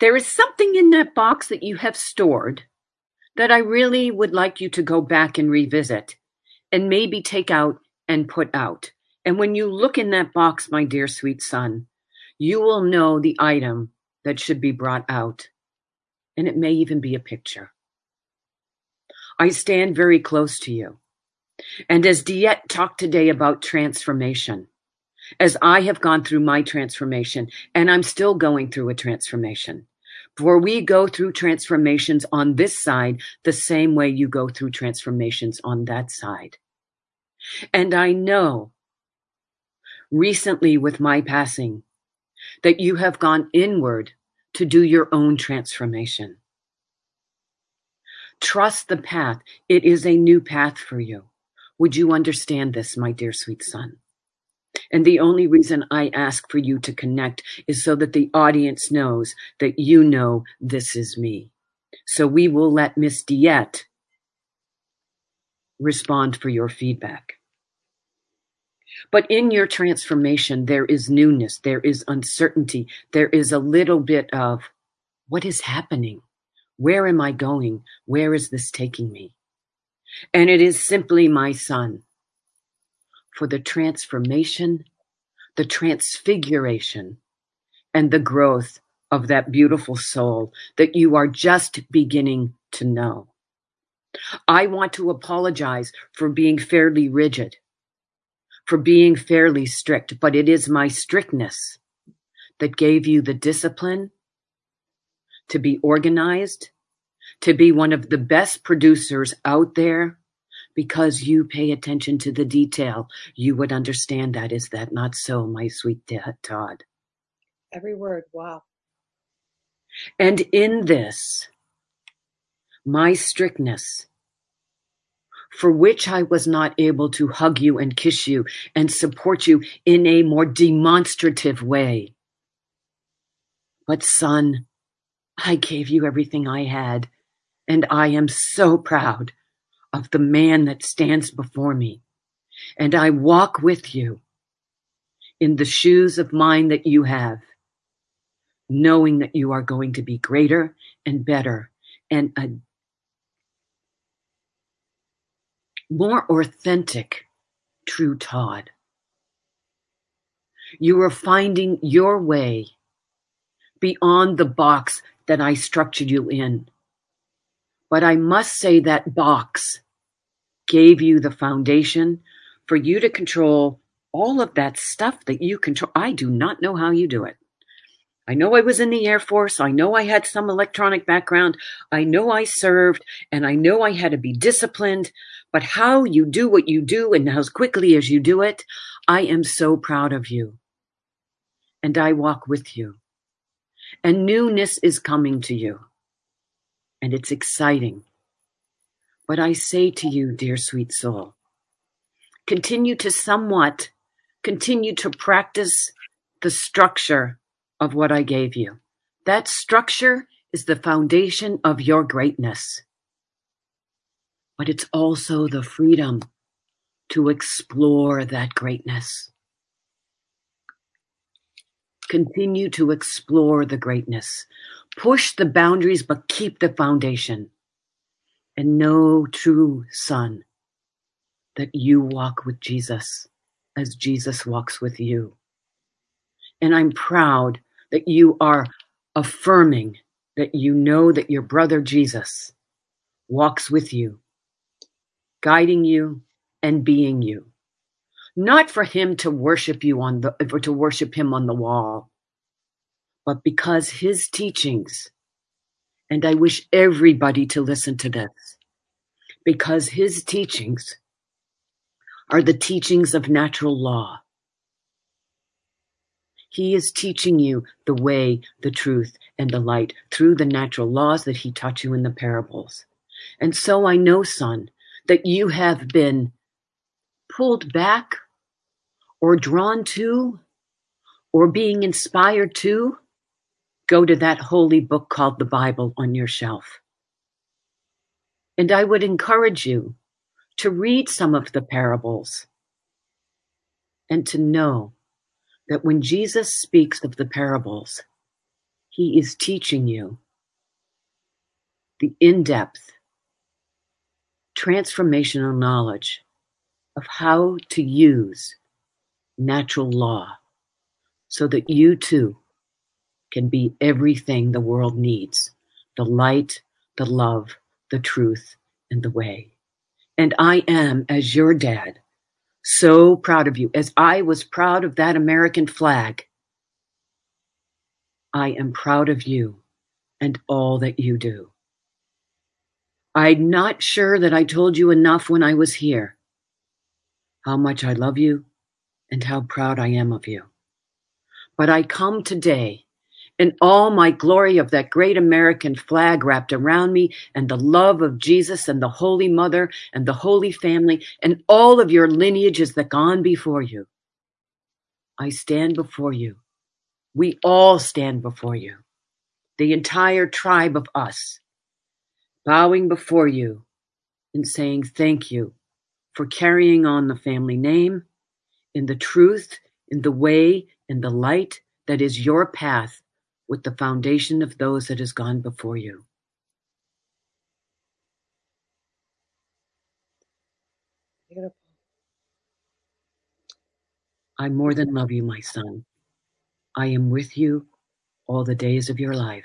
Speaker 3: there is something in that box that you have stored that I really would like you to go back and revisit and maybe take out and put out. And when you look in that box, my dear sweet son, you will know the item that should be brought out. And it may even be a picture. I stand very close to you. And as DeEtte talked today about transformation, as I have gone through my transformation, and I'm still going through a transformation, for we go through transformations on this side the same way you go through transformations on that side. And I know recently with my passing that you have gone inward to do your own transformation. Trust the path. It is a new path for you. Would you understand this, my dear sweet son? And the only reason I ask for you to connect is so that the audience knows that you know this is me. So we will let Miss DeEtte respond for your feedback. But in your transformation, there is newness, there is uncertainty, there is a little bit of what is happening? Where am I going? Where is this taking me? And it is simply my son for the transformation, the transfiguration, and the growth of that beautiful soul that you are just beginning to know. I want to apologize for being fairly rigid, for being fairly strict, but it is my strictness that gave you the discipline to be organized, to be one of the best producers out there because you pay attention to the detail. You would understand that. Is that not so, my sweet Todd?
Speaker 10: Every word. Wow.
Speaker 3: And in this, my strictness for which I was not able to hug you and kiss you and support you in a more demonstrative way. But son, I gave you everything I had, and I am so proud of the man that stands before me. And I walk with you in the shoes of mine that you have, knowing that you are going to be greater and better and a more authentic true Todd. You are finding your way beyond the box that I structured you in. But I must say that box gave you the foundation for you to control all of that stuff that you control. I do not know how you do it. I know I was in the Air Force. I know I had some electronic background. I know I served and I know I had to be disciplined. But how you do what you do and as quickly as you do it, I am so proud of you. And I walk with you. And newness is coming to you. And it's exciting. But I say to you, dear sweet soul, continue to somewhat continue to practice the structure of what I gave you. That structure is the foundation of your greatness. But it's also the freedom to explore that greatness. Continue to explore the greatness. Push the boundaries, but keep the foundation. And know, true son, that you walk with Jesus as Jesus walks with you. And I'm proud that you are affirming that you know that your brother Jesus walks with you, guiding you and being you. Not for him to worship you on the, or to worship him on the wall, but because his teachings, and I wish everybody to listen to this, because his teachings are the teachings of natural law. He is teaching you the way, the truth, and the light through the natural laws that he taught you in the parables. And so I know, son, that you have been pulled back or drawn to or being inspired to go to that holy book called the Bible on your shelf. And I would encourage you to read some of the parables and to know that when Jesus speaks of the parables, he is teaching you the in depth, transformational knowledge of how to use natural law so that you too can be everything the world needs the light, the love, the truth, and the way. And I am, as your dad, so proud of you, as I was proud of that American flag. I am proud of you and all that you do. I'm not sure that I told you enough when I was here how much I love you and how proud I am of you. But I come today in all my glory of that great American flag wrapped around me and the love of Jesus and the Holy Mother and the Holy Family and all of your lineages that gone before you. I stand before you. We all stand before you. The entire tribe of us bowing before you and saying thank you for carrying on the family name in the truth, in the way, in the light that is your path with the foundation of those that has gone before you. I more than love you, my son. I am with you all the days of your life.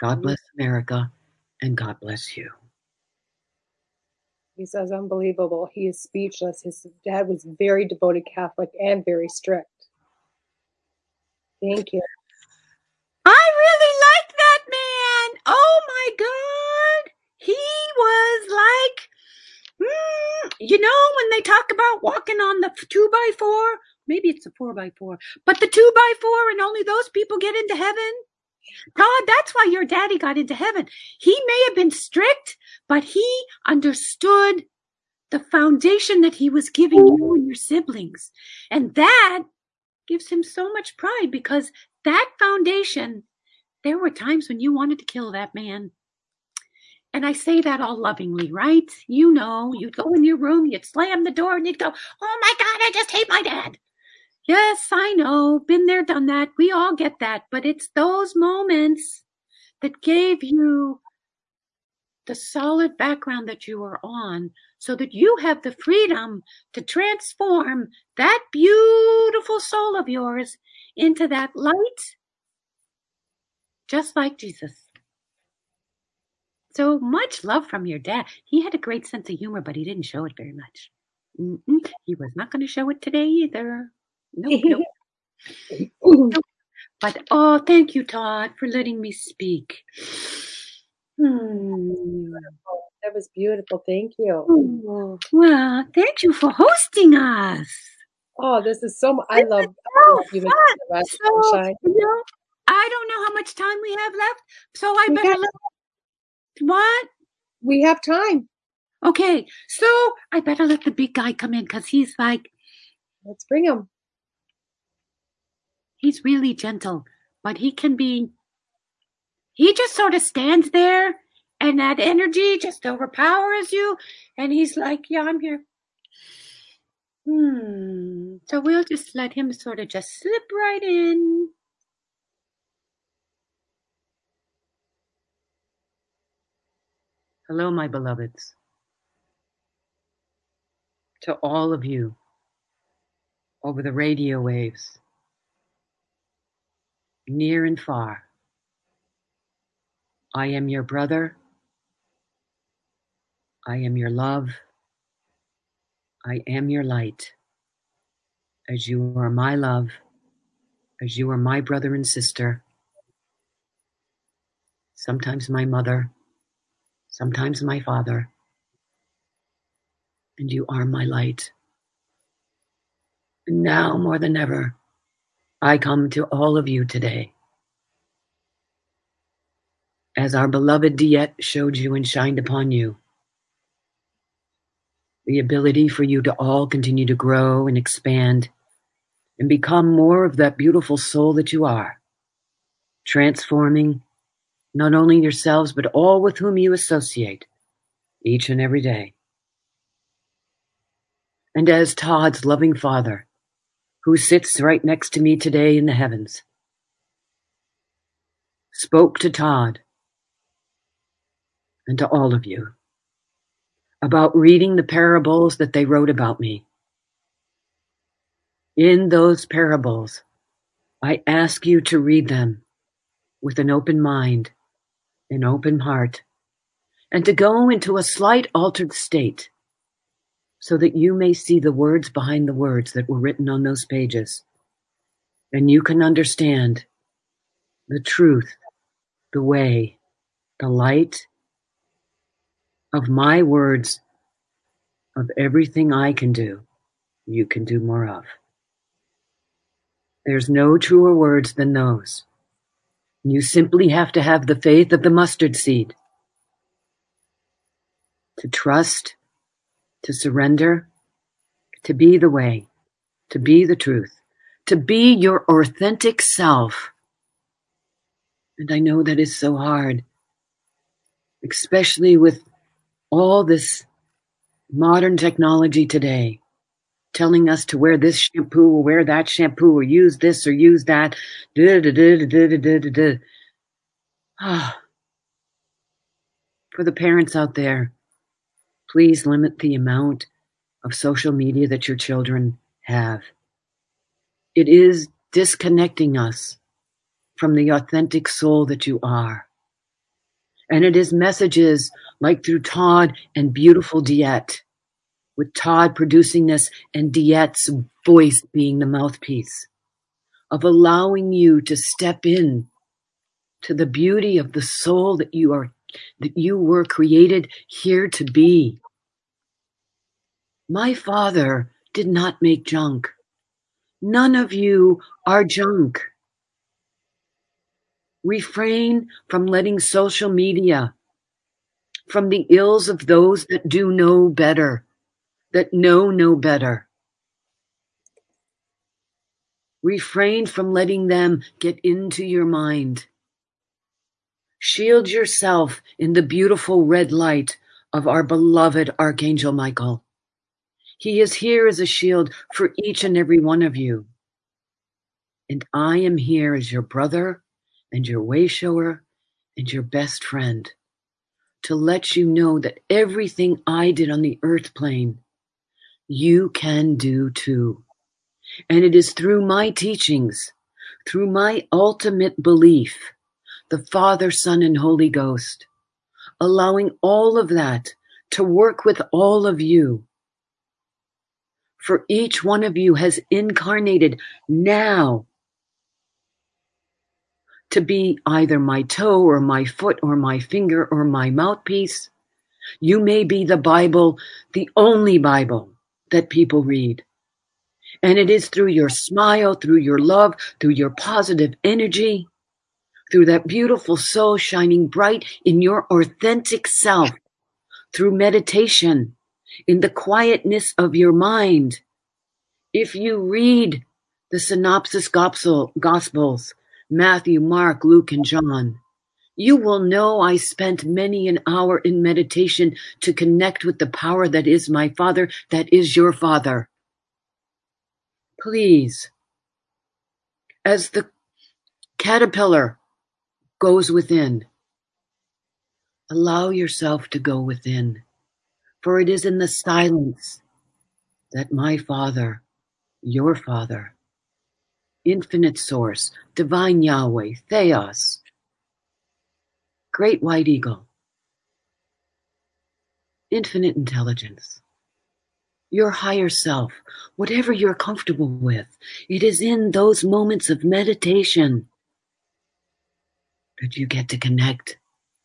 Speaker 3: God bless America and God bless you.
Speaker 10: He says unbelievable. He is speechless. His dad was very devoted Catholic and very strict. Thank you.
Speaker 5: I really like that man. Oh my God. He was like, mm, you know, when they talk about walking on the two by four, maybe it's a four by four, but the two by four and only those people get into heaven.
Speaker 3: Todd, that's why your daddy got into heaven. He may have been strict, but he understood the foundation that he was giving you and your siblings. And that gives him so much pride because that foundation, there were times when you wanted to kill that man. And I say that all lovingly, right? You know, you'd go in your room, you'd slam the door, and you'd go, Oh my God, I just hate my dad. Yes, I know. Been there, done that. We all get that. But it's those moments that gave you the solid background that you are on so that you have the freedom to transform that beautiful soul of yours into that light, just like Jesus. So much love from your dad. He had a great sense of humor, but he didn't show it very much. Mm-mm. He was not going to show it today either. Nope, nope. Nope. [laughs] But oh, thank you, Todd, for letting me speak. Hmm.
Speaker 10: That was beautiful. Thank you.
Speaker 3: Oh, well, thank you for hosting us.
Speaker 10: Oh, this is so. mu- I love.
Speaker 3: is
Speaker 10: I love
Speaker 3: fun. So,
Speaker 10: Sunshine.
Speaker 3: you know, I don't know how much time we have left, so I
Speaker 10: We
Speaker 3: better let. What?
Speaker 10: We have time.
Speaker 3: Okay, so I better let the big guy come in because he's like
Speaker 10: Let's bring him.
Speaker 3: he's really gentle, but he can be. He just sort of stands there, and that energy just overpowers you, and he's like, "Yeah, I'm here." Hmm. So we'll just let him sort of just slip right in. Hello, my beloveds. To all of you over the radio waves, near and far, I am your brother. I am your love. I am your light. As you are my love, as you are my brother and sister, sometimes my mother, sometimes my father, and you are my light. And now more than ever, I come to all of you today. As our beloved DeEtte showed you and shined upon you, the ability for you to all continue to grow and expand and become more of that beautiful soul that you are, transforming not only yourselves, but all with whom you associate each and every day. And as Todd's loving father, who sits right next to me today in the heavens, spoke to Todd and to all of you about reading the parables that they wrote about me. In those parables, I ask you to read them with an open mind, an open heart, and to go into a slight altered state so that you may see the words behind the words that were written on those pages. And you can understand the truth, the way, the light of my words, of everything I can do, you can do more of. There's no truer words than those. You simply have to have the faith of the mustard seed to trust, to surrender, to be the way, to be the truth, to be your authentic self. And I know that is so hard, especially with all this modern technology today telling us to wear this shampoo or wear that shampoo or use this or use that. Ah. For the parents out there, please limit the amount of social media that your children have. It is disconnecting us from the authentic soul that you are. And it is messages like through Todd and beautiful DeEtte, with Todd producing this and DeEtte's voice being the mouthpiece of allowing you to step in to the beauty of the soul that you are, that you were created here to be. My father did not make junk. None of you are junk. Refrain from letting social media, from the ills of those that do know better, that know no better. Refrain from letting them get into your mind. Shield yourself in the beautiful red light of our beloved Archangel Michael. He is here as a shield for each and every one of you. And I am here as your brother and your way shower and your best friend to let you know that everything I did on the earth plane, you can do too. And it is through my teachings, through my ultimate belief, the Father, Son, and Holy Ghost, allowing all of that to work with all of you. For each one of you has incarnated now to be either my toe or my foot or my finger or my mouthpiece. You may be the Bible, the only Bible that people read. And it is through your smile, through your love, through your positive energy, through that beautiful soul shining bright in your authentic self, through meditation, in the quietness of your mind. If you read the synoptic gospels, Matthew, Mark, Luke, and John. You will know I spent many an hour in meditation to connect with the power that is my Father, that is your Father. Please, as the caterpillar goes within, allow yourself to go within, for it is in the silence that my Father, your Father, infinite source, divine Yahweh, Theos, great white eagle, infinite intelligence, your higher self, whatever you're comfortable with. It is in those moments of meditation that you get to connect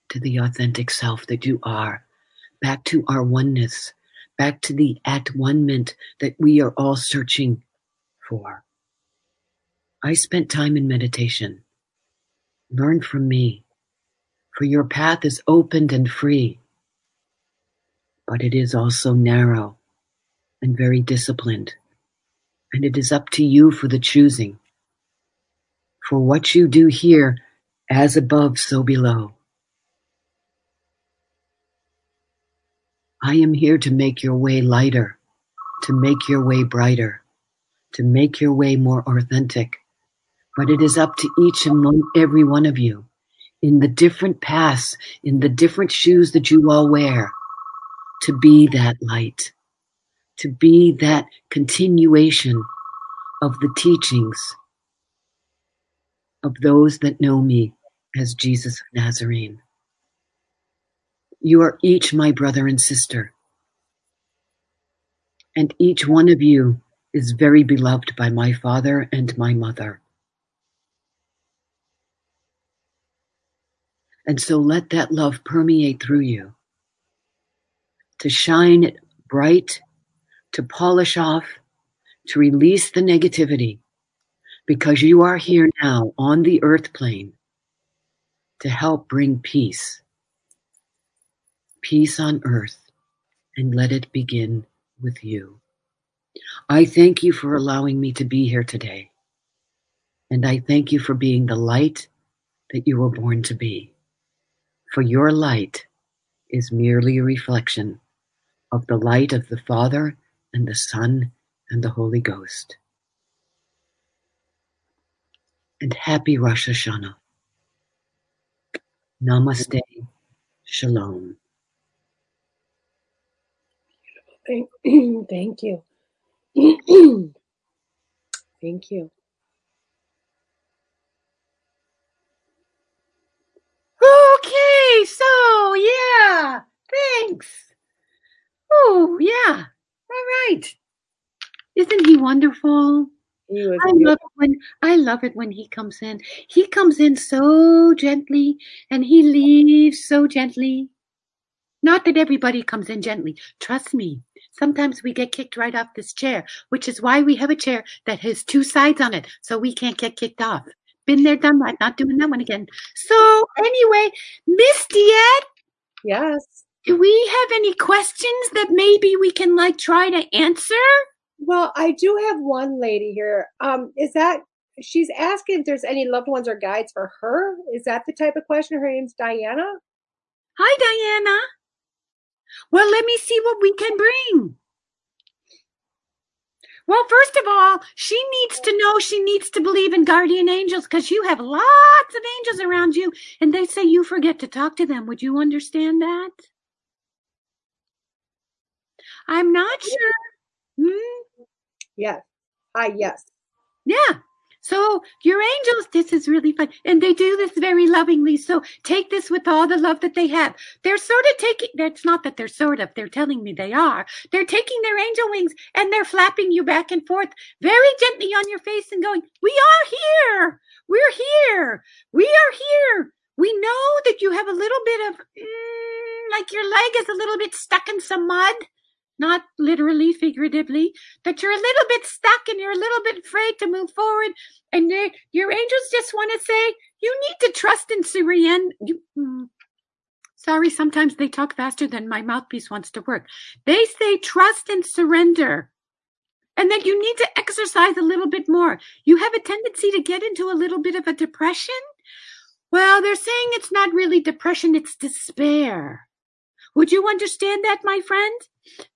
Speaker 3: to the authentic self that you are, back to our oneness, back to the at one that we are all searching for. I spent time in meditation. Learn from me, for your path is opened and free, but it is also narrow and very disciplined, and it is up to you for the choosing. For what you do here, as above, so below. I am here to make your way lighter, to make your way brighter, to make your way more authentic but it is up to each and one, every one of you in the different paths, in the different shoes that you all wear, to be that light, to be that continuation of the teachings of those that know me as Jesus of Nazarene. You are each my brother and sister, and each one of you is very beloved by my father and my mother. And so let that love permeate through you to shine it bright, to polish off, to release the negativity, because you are here now on the earth plane to help bring peace. Peace on earth, and let it begin with you. I thank you for allowing me to be here today. And I thank you for being the light that you were born to be for your light is merely a reflection of the light of the Father and the Son and the Holy Ghost. And happy Rosh Hashanah. Namaste. Shalom.
Speaker 10: Thank, you. [clears throat] thank you. [clears throat]
Speaker 5: Okay, so yeah, thanks. Oh, yeah. All right. Isn't he wonderful?
Speaker 10: He
Speaker 5: I love it when I love it when he comes in. He comes in so gently and he leaves so gently. Not that everybody comes in gently. Trust me. Sometimes we get kicked right off this chair, which is why we have a chair that has two sides on it, so we can't get kicked off. Been there, done that. Not doing that one again. So anyway, Miss DeEtte,
Speaker 10: Yes.
Speaker 5: do we have any questions that maybe we can like try to answer?
Speaker 10: Well, I do have one lady here. Um, is that she's asking if there's any loved ones or guides for her? Is that the type of question? Her name's Diana.
Speaker 5: Hi, Diana. Well, let me see what we can bring. Well, first of all, she needs to know she needs to believe in guardian angels because you have lots of angels around you and they say you forget to talk to them. Would you understand that? I'm not sure. Hmm?
Speaker 10: Yes. Hi. Yes.
Speaker 5: Yeah. So your angels, this is really fun. And they do this very lovingly. So take this with all the love that they have. They're sort of taking, it's not that they're sort of, they're telling me they are. They're taking their angel wings and they're flapping you back and forth very gently on your face and going, we are here. We're here. We are here. We know that you have a little bit of, mm, like your leg is a little bit stuck in some mud not literally, figuratively, that you're a little bit stuck and you're a little bit afraid to move forward. And your angels just want to say, you need to trust Syrian. You, mm, sorry, sometimes they talk faster than my mouthpiece wants to work. They say trust and surrender. And that you need to exercise a little bit more. You have a tendency to get into a little bit of a depression. Well, they're saying it's not really depression, it's despair. Would you understand that, my friend?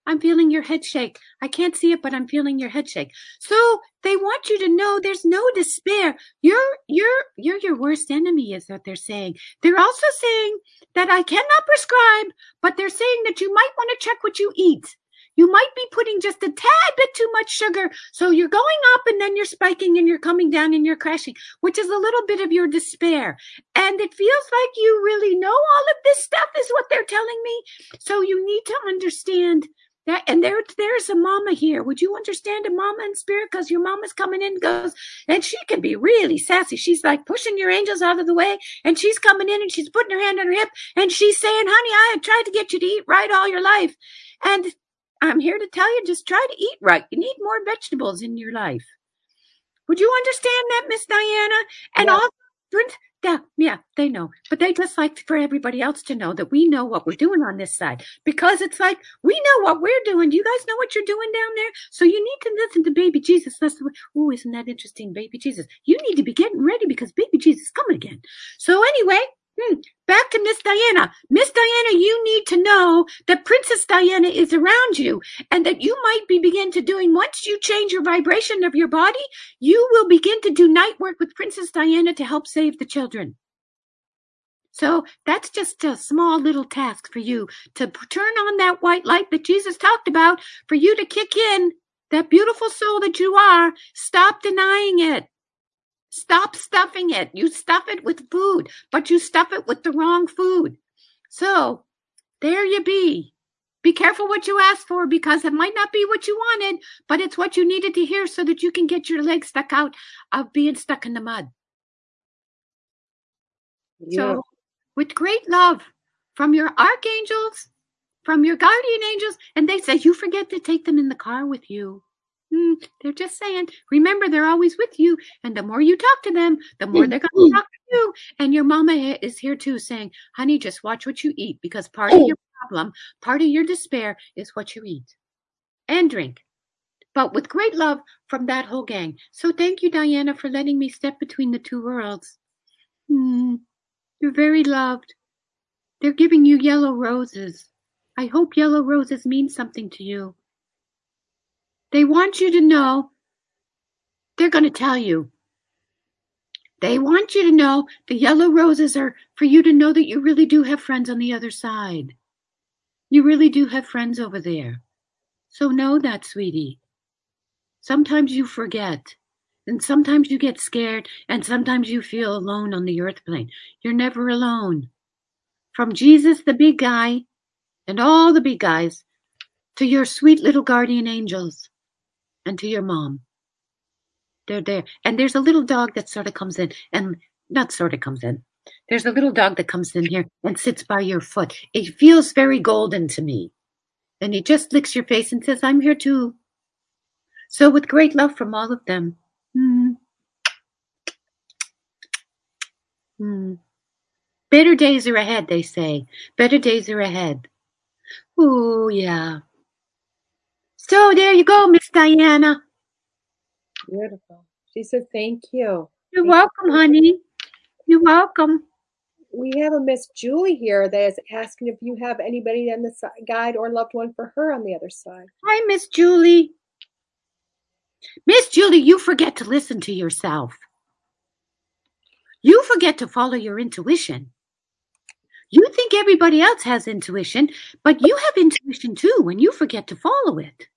Speaker 5: I'm feeling your head shake. I can't see it, but I'm feeling your head shake. So they want you to know there's no despair. You're you're you're your worst enemy, is what they're saying. They're also saying that I cannot prescribe, but they're saying that you might want to check what you eat. You might be putting just a tad bit too much sugar. So you're going up and then you're spiking and you're coming down and you're crashing, which is a little bit of your despair. And it feels like you really know all of this stuff is what they're telling me. So you need to understand that. And there, there's a mama here. Would you understand a mama in spirit? Because your mama's coming in and goes, and she can be really sassy. She's like pushing your angels out of the way and she's coming in and she's putting her hand on her hip and she's saying, honey, I have tried to get you to eat right all your life. And I'm here to tell you, just try to eat right. You need more vegetables in your life. Would you understand that, Miss Diana? And
Speaker 10: Yes.
Speaker 5: also, Brent- yeah, yeah, they know. But they just like for everybody else to know that we know what we're doing on this side. Because it's like, we know what we're doing. Do you guys know what you're doing down there? So you need to listen to baby Jesus. That's the way. Oh, isn't that interesting? Baby Jesus. You need to be getting ready because baby Jesus is coming again. So anyway, Hmm, back to Miss Diana. Miss Diana, you need to know that Princess Diana is around you and that you might be begin to doing once you change your vibration of your body, you will begin to do night work with Princess Diana to help save the children. So that's just a small little task for you to turn on that white light that Jesus talked about for you to kick in that beautiful soul that you are. Stop denying it. Stop stuffing it. You stuff it with food, but you stuff it with the wrong food. So there you be. Be careful what you ask for because it might not be what you wanted, but it's what you needed to hear so that you can get your legs stuck out of being stuck in the mud. So, with great love from your archangels, from your guardian angels, and they say you forget to take them in the car with you. Hmm, they're just saying, remember, they're always with you. And the more you talk to them, the more they're going to talk to you. And your mama is here too saying, honey, just watch what you eat because part of your problem, part of your despair is what you eat and drink. But with great love from that whole gang. So thank you, Diana, for letting me step between the two worlds. Hmm. You're very loved. They're giving you yellow roses. I hope yellow roses mean something to you. They want you to know. They're going to tell you. They want you to know the yellow roses are for you to know that you really do have friends on the other side. You really do have friends over there. So know that, sweetie. Sometimes you forget. And sometimes you get scared, and sometimes you feel alone on the earth plane. You're never alone. From Jesus, the big guy, and all the big guys, to your sweet little guardian angels, and to your mom. They're there. And there's a little dog that sort of comes in, and not sort of comes in. There's a little dog that comes in here and sits by your foot. It feels very golden to me. And he just licks your face and says, I'm here too. So, with great love from all of them, mm, Hmm. Better days are ahead, they say. Better days are ahead. Ooh, yeah. So there you go, Miss Diana.
Speaker 10: Beautiful. She said, thank you.
Speaker 5: You're
Speaker 10: Thank
Speaker 5: welcome,
Speaker 10: you.
Speaker 5: honey. You're welcome.
Speaker 10: We have a Miss Julie here that is asking if you have anybody on the si- guide or loved one for her on the other side.
Speaker 5: Hi, Miss Julie. Miss Julie, you forget to listen to yourself. You forget to follow your intuition. You think everybody else has intuition, but you have intuition too when you forget to follow it.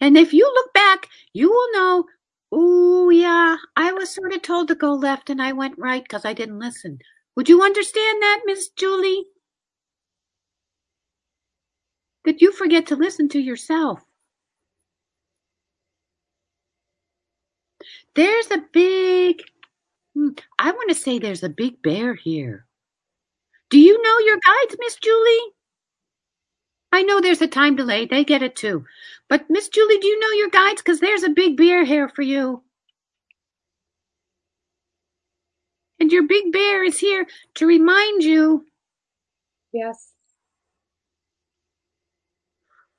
Speaker 5: And if you look back, you will know, oh, yeah, I was sort of told to go left and I went right because I didn't listen. Would you understand that, Miss Julie? That you forget to listen to yourself. There's a big, hmm, I want to say there's a big bear here. Do you know your guides, Miss Julie? I know there's a time delay. They get it too. But Miss Julie, do you know your guides? Because there's a big bear here for you. And your big bear is here to remind you.
Speaker 10: Yes.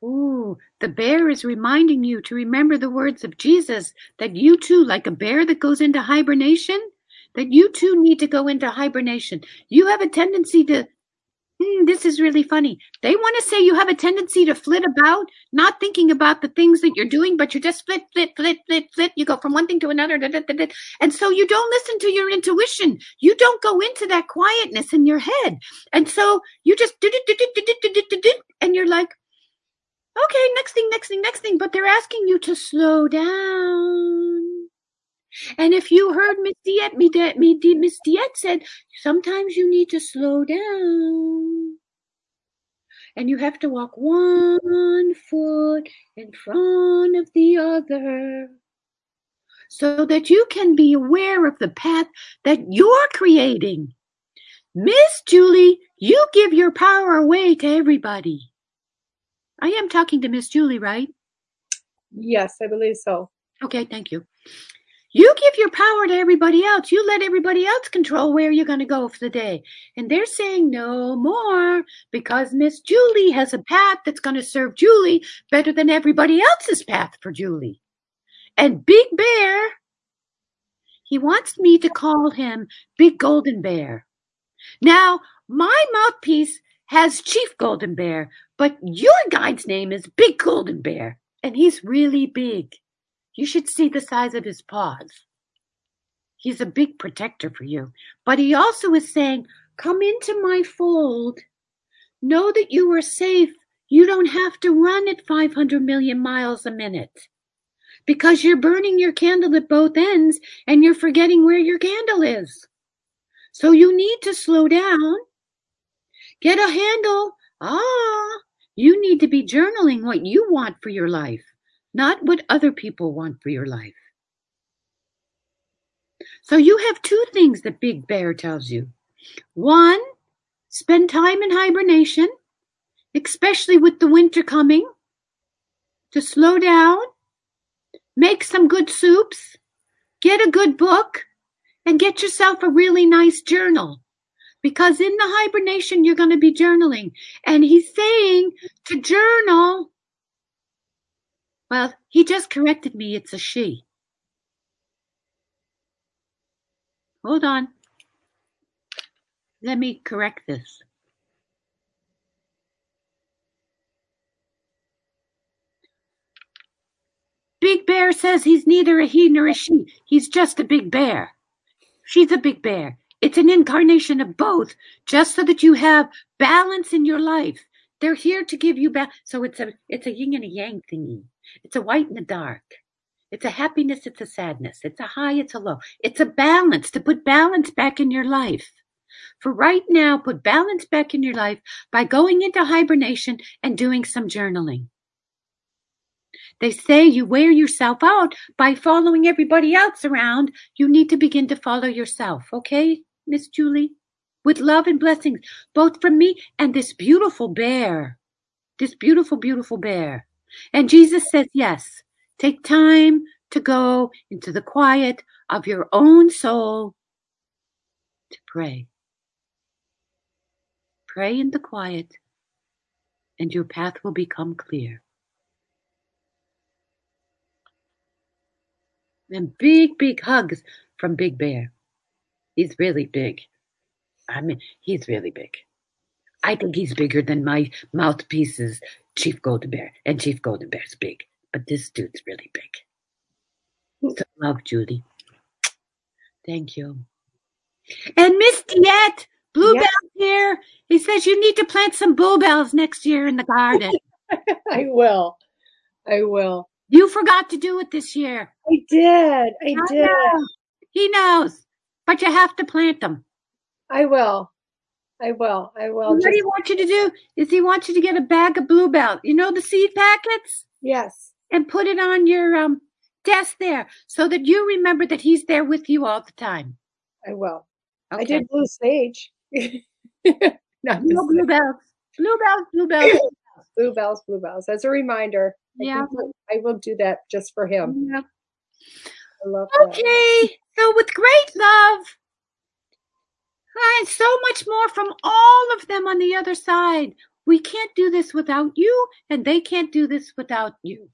Speaker 5: Ooh, the bear is reminding you to remember the words of Jesus that you too, like a bear that goes into hibernation, that you too need to go into hibernation. You have a tendency to, hmm, this is really funny. They want to say you have a tendency to flit about, not thinking about the things that you're doing, but you just flit, flit, flit, flit, flit. You go from one thing to another. da, da, da. And so you don't listen to your intuition. You don't go into that quietness in your head. And so you just, do, do, do, do, do, do, do, do, do, and you're like, okay, next thing, next thing, next thing. But they're asking you to slow down. And if you heard Miss DeEtte, Miss DeEtte said, sometimes you need to slow down. And you have to walk one foot in front of the other so that you can be aware of the path that you're creating. Miss Julie, you give your power away to everybody. I am talking to Miss Julie, right?
Speaker 10: Yes, I believe so.
Speaker 5: Okay, thank you. You give your power to everybody else. You let everybody else control where you're going to go for the day. And they're saying no more because Miss Julie has a path that's going to serve Julie better than everybody else's path for Julie. And Big Bear, he wants me to call him Big Golden Bear. Now, my mouthpiece has Chief Golden Bear, but your guide's name is Big Golden Bear, and he's really big. You should see the size of his paws. He's a big protector for you. But he also is saying, Come into my fold. Know that you are safe. You don't have to run at 500 million miles a minute because you're burning your candle at both ends and you're forgetting where your candle is. So you need to slow down, get a handle. Ah, you need to be journaling what you want for your life not what other people want for your life. So you have two things that Big Bear tells you. One, spend time in hibernation, especially with the winter coming, to slow down, make some good soups, get a good book, and get yourself a really nice journal. Because in the hibernation, you're going to be journaling. And he's saying to journal well, he just corrected me. It's a she. Hold on. Let me correct this. Big Bear says he's neither a he nor a she. He's just a big bear. She's a big bear. It's an incarnation of both, just so that you have balance in your life. They're here to give you balance. So it's a it's a yin and a yang thingy. It's a white and a dark. It's a happiness, it's a sadness. It's a high, it's a low. It's a balance to put balance back in your life. For right now, put balance back in your life by going into hibernation and doing some journaling. They say you wear yourself out by following everybody else around. You need to begin to follow yourself. Okay, Miss Julie? With love and blessings, both from me and this beautiful bear. This beautiful, beautiful bear. And Jesus says, yes, take time to go into the quiet of your own soul to pray. Pray in the quiet, and your path will become clear. And big, big hugs from Big Bear. He's really big. I mean, he's really big. I think he's bigger than my mouthpieces, Chief Golden Bear. And Chief Golden Bear's big, but this dude's really big. Hmm. So love, Judy. Thank you. And Miss DeEtte, Bluebell here. He says you need to plant some bluebells next year in the garden. [laughs]
Speaker 10: I will. I will.
Speaker 5: you forgot to do it this year.
Speaker 10: I did. I
Speaker 5: I
Speaker 10: did.
Speaker 5: know. He knows, but you have to plant them.
Speaker 10: I will. I will. I will.
Speaker 5: what
Speaker 10: Just-
Speaker 5: he wants you to do is he wants you to get a bag of bluebell. You know the seed packets,
Speaker 10: yes.
Speaker 5: and put it on your um desk there, so that you remember that he's there with you all the time.
Speaker 10: I will. I did blue sage. [laughs]
Speaker 5: No bluebells, bluebells, bluebells.
Speaker 10: bluebells, bluebells. As a reminder. I
Speaker 5: Yeah.
Speaker 10: can I will do that just for him.
Speaker 5: Yep.
Speaker 10: I love that.
Speaker 5: Okay, so with great love, and so much more from all of them on the other side. We can't do this without you, and they can't do this without you.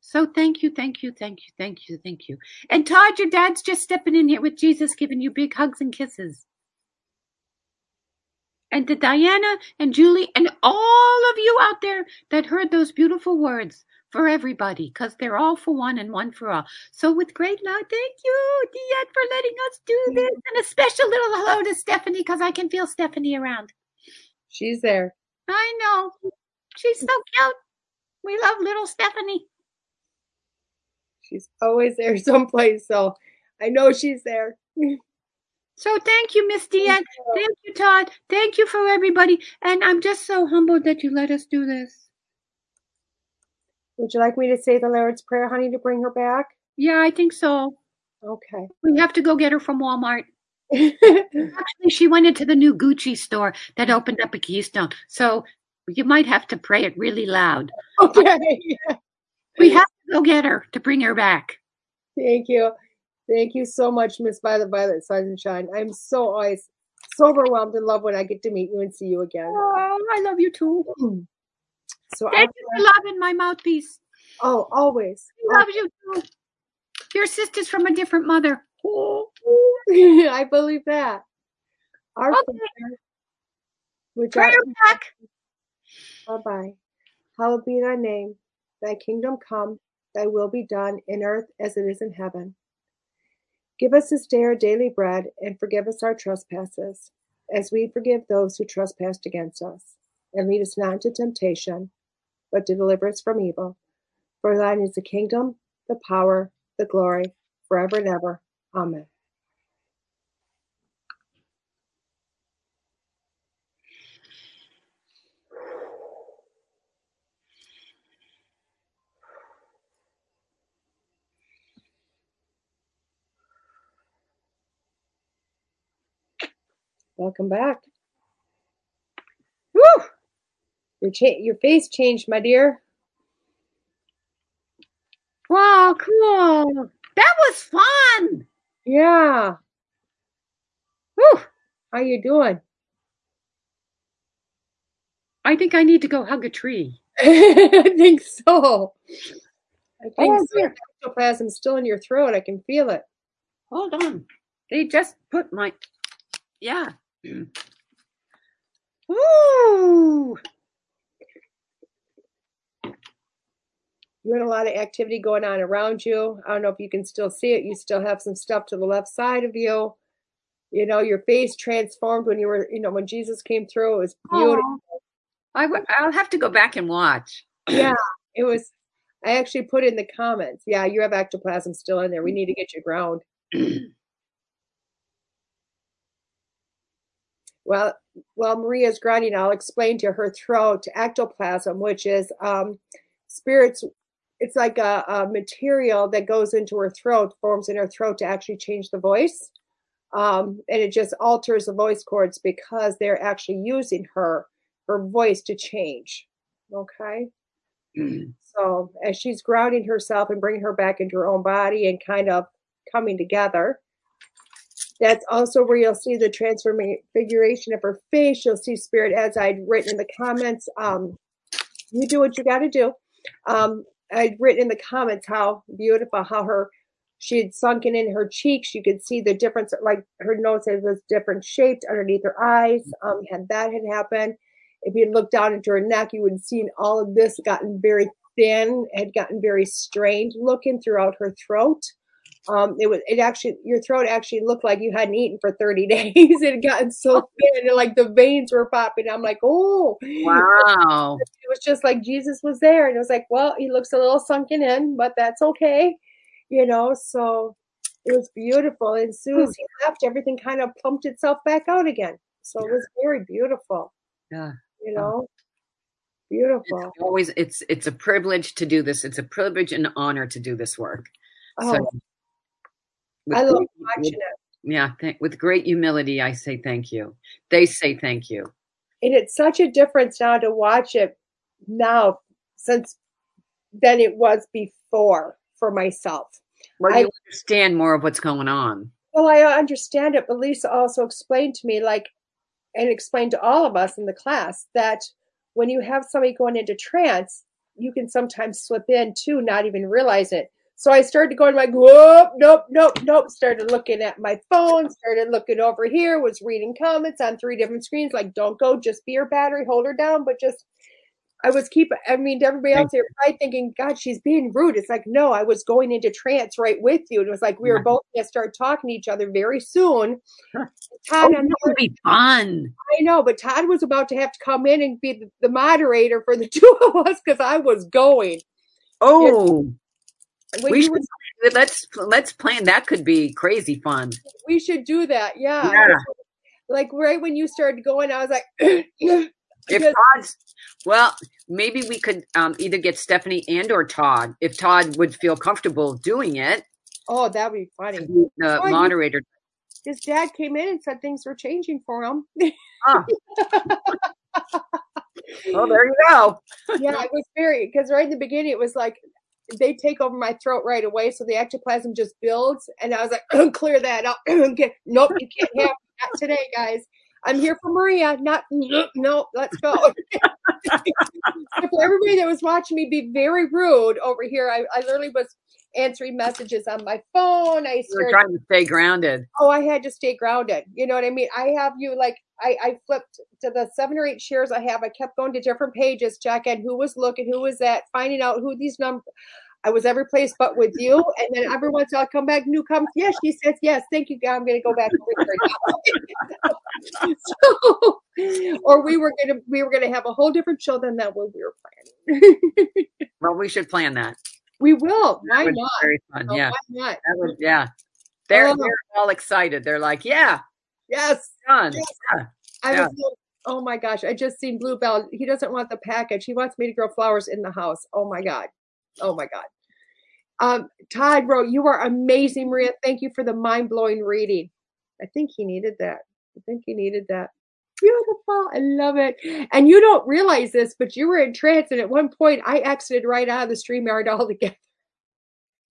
Speaker 5: So thank you, thank you, thank you, thank you, thank you. And Todd, your dad's just stepping in here with Jesus, giving you big hugs and kisses. And to Diana and Julie and all of you out there that heard those beautiful words for everybody, because they're all for one and one for all. So with great love, thank you, DeEtte, for letting us do this. And a special little hello to Stephanie, because I can feel Stephanie around.
Speaker 10: She's there.
Speaker 5: I know. She's so cute. We love little Stephanie.
Speaker 10: She's always there [laughs] someplace. So I know she's there.
Speaker 5: So thank you, Miss DeEtte. Thank you, Todd. Thank you for everybody. And I'm just so humbled that you let us do this.
Speaker 10: Would you like me to say the Lord's Prayer, honey, to bring her back?
Speaker 5: Yeah, I think so.
Speaker 10: Okay.
Speaker 5: We have to go get her from Walmart. [laughs] Actually, she went into the new Gucci store that opened up at Keystone. So you might have to pray it really loud.
Speaker 10: okay.
Speaker 5: We have to go get her to bring her back.
Speaker 10: Thank you. Thank you so much, Miss Violet Violet Sunshine. I'm so always so overwhelmed in love when I get to meet you and see you again.
Speaker 5: Oh, I love you too. Mm.
Speaker 10: So I,
Speaker 5: Thank you for loving my mouthpiece.
Speaker 10: oh, always.
Speaker 5: He loves you too. Your sister's from a different mother. [laughs]
Speaker 10: I believe that. Our
Speaker 5: Okay.
Speaker 10: Father, which
Speaker 5: Pray
Speaker 10: art
Speaker 5: back.
Speaker 10: Bye bye. Hallowed be thy name. Thy kingdom come, thy will be done in earth as it is in heaven. Give us this day our daily bread, and forgive us our trespasses, as we forgive those who trespass against us. And lead us not into temptation, but to deliver us from evil. For thine is the kingdom, the power, the glory, forever and ever. Amen. Welcome back. Woo! Your cha- your face changed, my dear.
Speaker 5: Wow, cool. That was fun.
Speaker 10: Yeah.
Speaker 5: Whew.
Speaker 10: How you doing?
Speaker 5: I think I need to go hug a tree. [laughs]
Speaker 10: I think so. I oh, think
Speaker 5: Oh,
Speaker 10: so. Ectoplasm's still in your throat. I can feel it.
Speaker 5: Hold on. They just put my yeah. [clears throat] Ooh.
Speaker 10: You had a lot of activity going on around you. I don't know if you can still see it. You still have some stuff to the left side of you. You know, your face transformed when you were, you know, when Jesus came through. It was beautiful.
Speaker 5: Aw. I w- I'll have to go back and watch.
Speaker 10: Yeah, it was. I actually put in the comments. Yeah, you have ectoplasm still in there. We need to get you ground. [clears throat] well, well, Maria's grinding. I'll explain to her throat ectoplasm, which is um, spirits. It's like a, a material that goes into her throat, forms in her throat to actually change the voice, um, and it just alters the voice cords because they're actually using her her voice to change. Okay. [clears throat] So as she's grounding herself and bringing her back into her own body and kind of coming together, That's also where you'll see the transfiguration of her face. You'll see spirit, as I'd written in the comments. Um, you do what you got to do. Um, I'd written in the comments how beautiful, how her she had sunken in her cheeks. You could see the difference, like her nose was different shaped underneath her eyes. Um, had that had happened, if you looked down into her neck, you would have seen all of this gotten very thin, had gotten very strained looking throughout her throat. Um, it was it actually your throat actually looked like you hadn't eaten for 30 [laughs] days. it had gotten so thin and like the veins were popping. I'm like, oh
Speaker 3: wow. [laughs]
Speaker 10: It was just like Jesus was there. And it was like, well, he looks a little sunken in, but that's okay. You know, so it was beautiful. And as soon as he left, everything kind of pumped itself back out again. So it was very beautiful.
Speaker 3: Yeah.
Speaker 10: You know? Beautiful.
Speaker 3: It's always it's it's a privilege to do this. It's a privilege and honor to do this work.
Speaker 10: Oh,
Speaker 3: So
Speaker 10: I love watching it.
Speaker 3: Yeah, th- with great humility, I say thank you. They say thank you.
Speaker 10: And it's such a difference now to watch it now since than it was before for myself.
Speaker 3: Well,
Speaker 10: I-
Speaker 3: you understand more of what's going on.
Speaker 10: Well, I understand it, but Lisa also explained to me, like, and explained to all of us in the class that when you have somebody going into trance, you can sometimes slip in too, not even realize it. So I started going like, whoop, nope, nope, nope. Started looking at my phone, started looking over here, was reading comments on three different screens. Like, don't go, just be your battery, hold her down, but just I was keep. I mean, everybody else here probably thinking, God, she's being rude. It's like, no, I was going into trance right with you. And it was like we were both going to start talking to each other very soon.
Speaker 3: Oh, that would be fun.
Speaker 10: I know, but Todd was about to have to come in and be the, the moderator for the [laughs] two of us because I was going.
Speaker 3: Oh,
Speaker 10: When
Speaker 3: we should
Speaker 10: were-
Speaker 3: let's let's plan. That could be crazy fun.
Speaker 10: we should do that. Yeah.
Speaker 3: Yeah.
Speaker 10: Like right when you started going, I was like, [clears throat]
Speaker 3: If
Speaker 10: because-
Speaker 3: Todd's well, maybe we could um, either get Stephanie and or Todd. If Todd would feel comfortable doing it,
Speaker 10: oh, that'd be funny.
Speaker 3: be the
Speaker 10: Oh,
Speaker 3: moderator.
Speaker 10: His dad came in and said things were changing for him.
Speaker 3: Oh. oh, [laughs] there you go.
Speaker 10: yeah, it was very because right in the beginning it was like they take over my throat right away, so the ectoplasm just builds, and I was like, [clears throat] clear that up. [clears throat] Nope, you can't have that today, guys. I'm here for Maria, not no. Let's go. [laughs] for everybody that was watching me be very rude over here, I, I literally was answering messages on my phone. I
Speaker 3: We're
Speaker 10: started
Speaker 3: trying to stay grounded.
Speaker 10: oh i had to stay grounded you know what i mean i have you like i i flipped to the seven or eight shares i have i kept going to different pages checking who was looking who was that finding out who these numbers i was every place but with you and then every once in a while i come back new comments yes she says yes thank you i'm going to go back and read [laughs] so, or we were going to we were going to have a whole different show than that what we were planning
Speaker 3: Well, we should plan that. [laughs]
Speaker 10: we will why not
Speaker 3: Very fun.
Speaker 10: Oh,
Speaker 3: yeah.
Speaker 10: why not
Speaker 3: That would, yeah. They're,
Speaker 10: Oh.
Speaker 3: they're all excited. They're like, yeah,
Speaker 10: yes
Speaker 3: done.
Speaker 10: Yes.
Speaker 3: Yeah.
Speaker 10: I
Speaker 3: Yeah.
Speaker 10: was so- oh my gosh, I just seen Bluebell. He doesn't want the package. He wants me to grow flowers in the house. Oh my God. Oh my God. Um, Todd wrote, You are amazing, Maria. Thank you for the mind blowing reading. I think he needed that. I think he needed that. Beautiful. I love it. And you don't realize this, but you were in trance. And at one point, I exited right out of the StreamYard [laughs] altogether.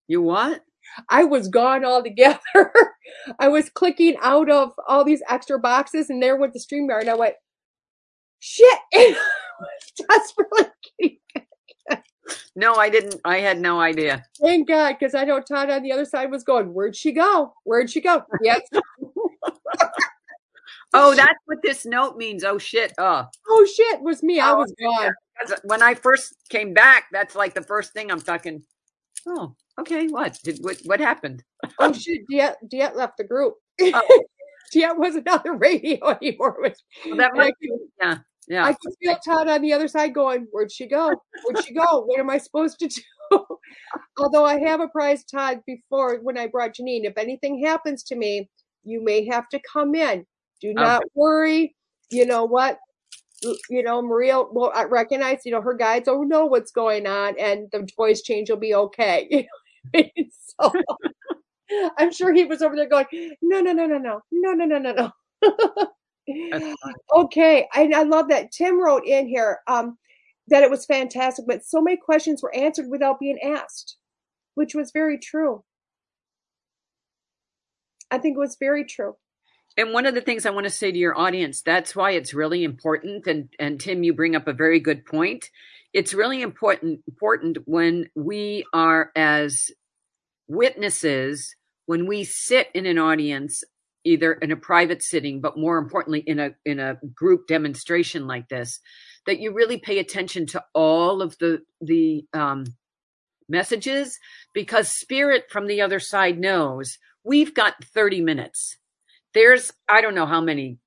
Speaker 3: You what?
Speaker 10: I was gone altogether. [laughs] I was clicking out of all these extra boxes, and there went the StreamYard. And I went, shit. [laughs] And I was desperately
Speaker 3: No, I didn't. I had no idea.
Speaker 10: thank God, because I know Todd on the other side was going, Where'd she go? Where'd she go? Yes. [laughs]
Speaker 3: Oh, that's what this note means. Oh shit. Oh,
Speaker 10: oh shit, was me. I
Speaker 3: Oh,
Speaker 10: was gone.
Speaker 3: 'Cause when I first came back, that's like the first thing I'm fucking. Oh, okay. What did what, what happened?
Speaker 10: Oh [laughs] shit, DeEtte, DeEtte left the group.
Speaker 3: Oh. [laughs]
Speaker 10: DeEtte wasn't on the radio anymore. Was-
Speaker 3: Well, that might,
Speaker 10: could-
Speaker 3: yeah, yeah.
Speaker 10: I could feel Todd on the other side going, Where'd she go? Where'd she go? What am I supposed to do? [laughs] Although I have apprised Todd before when I brought Janine, if anything happens to me, you may have to come in. Do oh. not worry. You know what? You- know, Maria will recognize, you know, her guides will know what's going on and the voice change will be okay. You know what I mean? so [laughs] I'm sure he was over there going, no, no, no, no, no, no, no, no, no, no. [laughs] [gasps] Okay, I, I love that. Tim wrote in here um, that it was fantastic, but so many questions were answered without being asked, which was very true. I think it was very true.
Speaker 3: And one of the things I want to say to your audience, that's why it's really important. And and Tim, you bring up a very good point. It's really important important when we are as witnesses, when we sit in an audience, either in a private sitting, but more importantly in a in a group demonstration like this, that you really pay attention to all of the the um, messages because spirit from the other side knows we've got 30 minutes. There's i don't know how many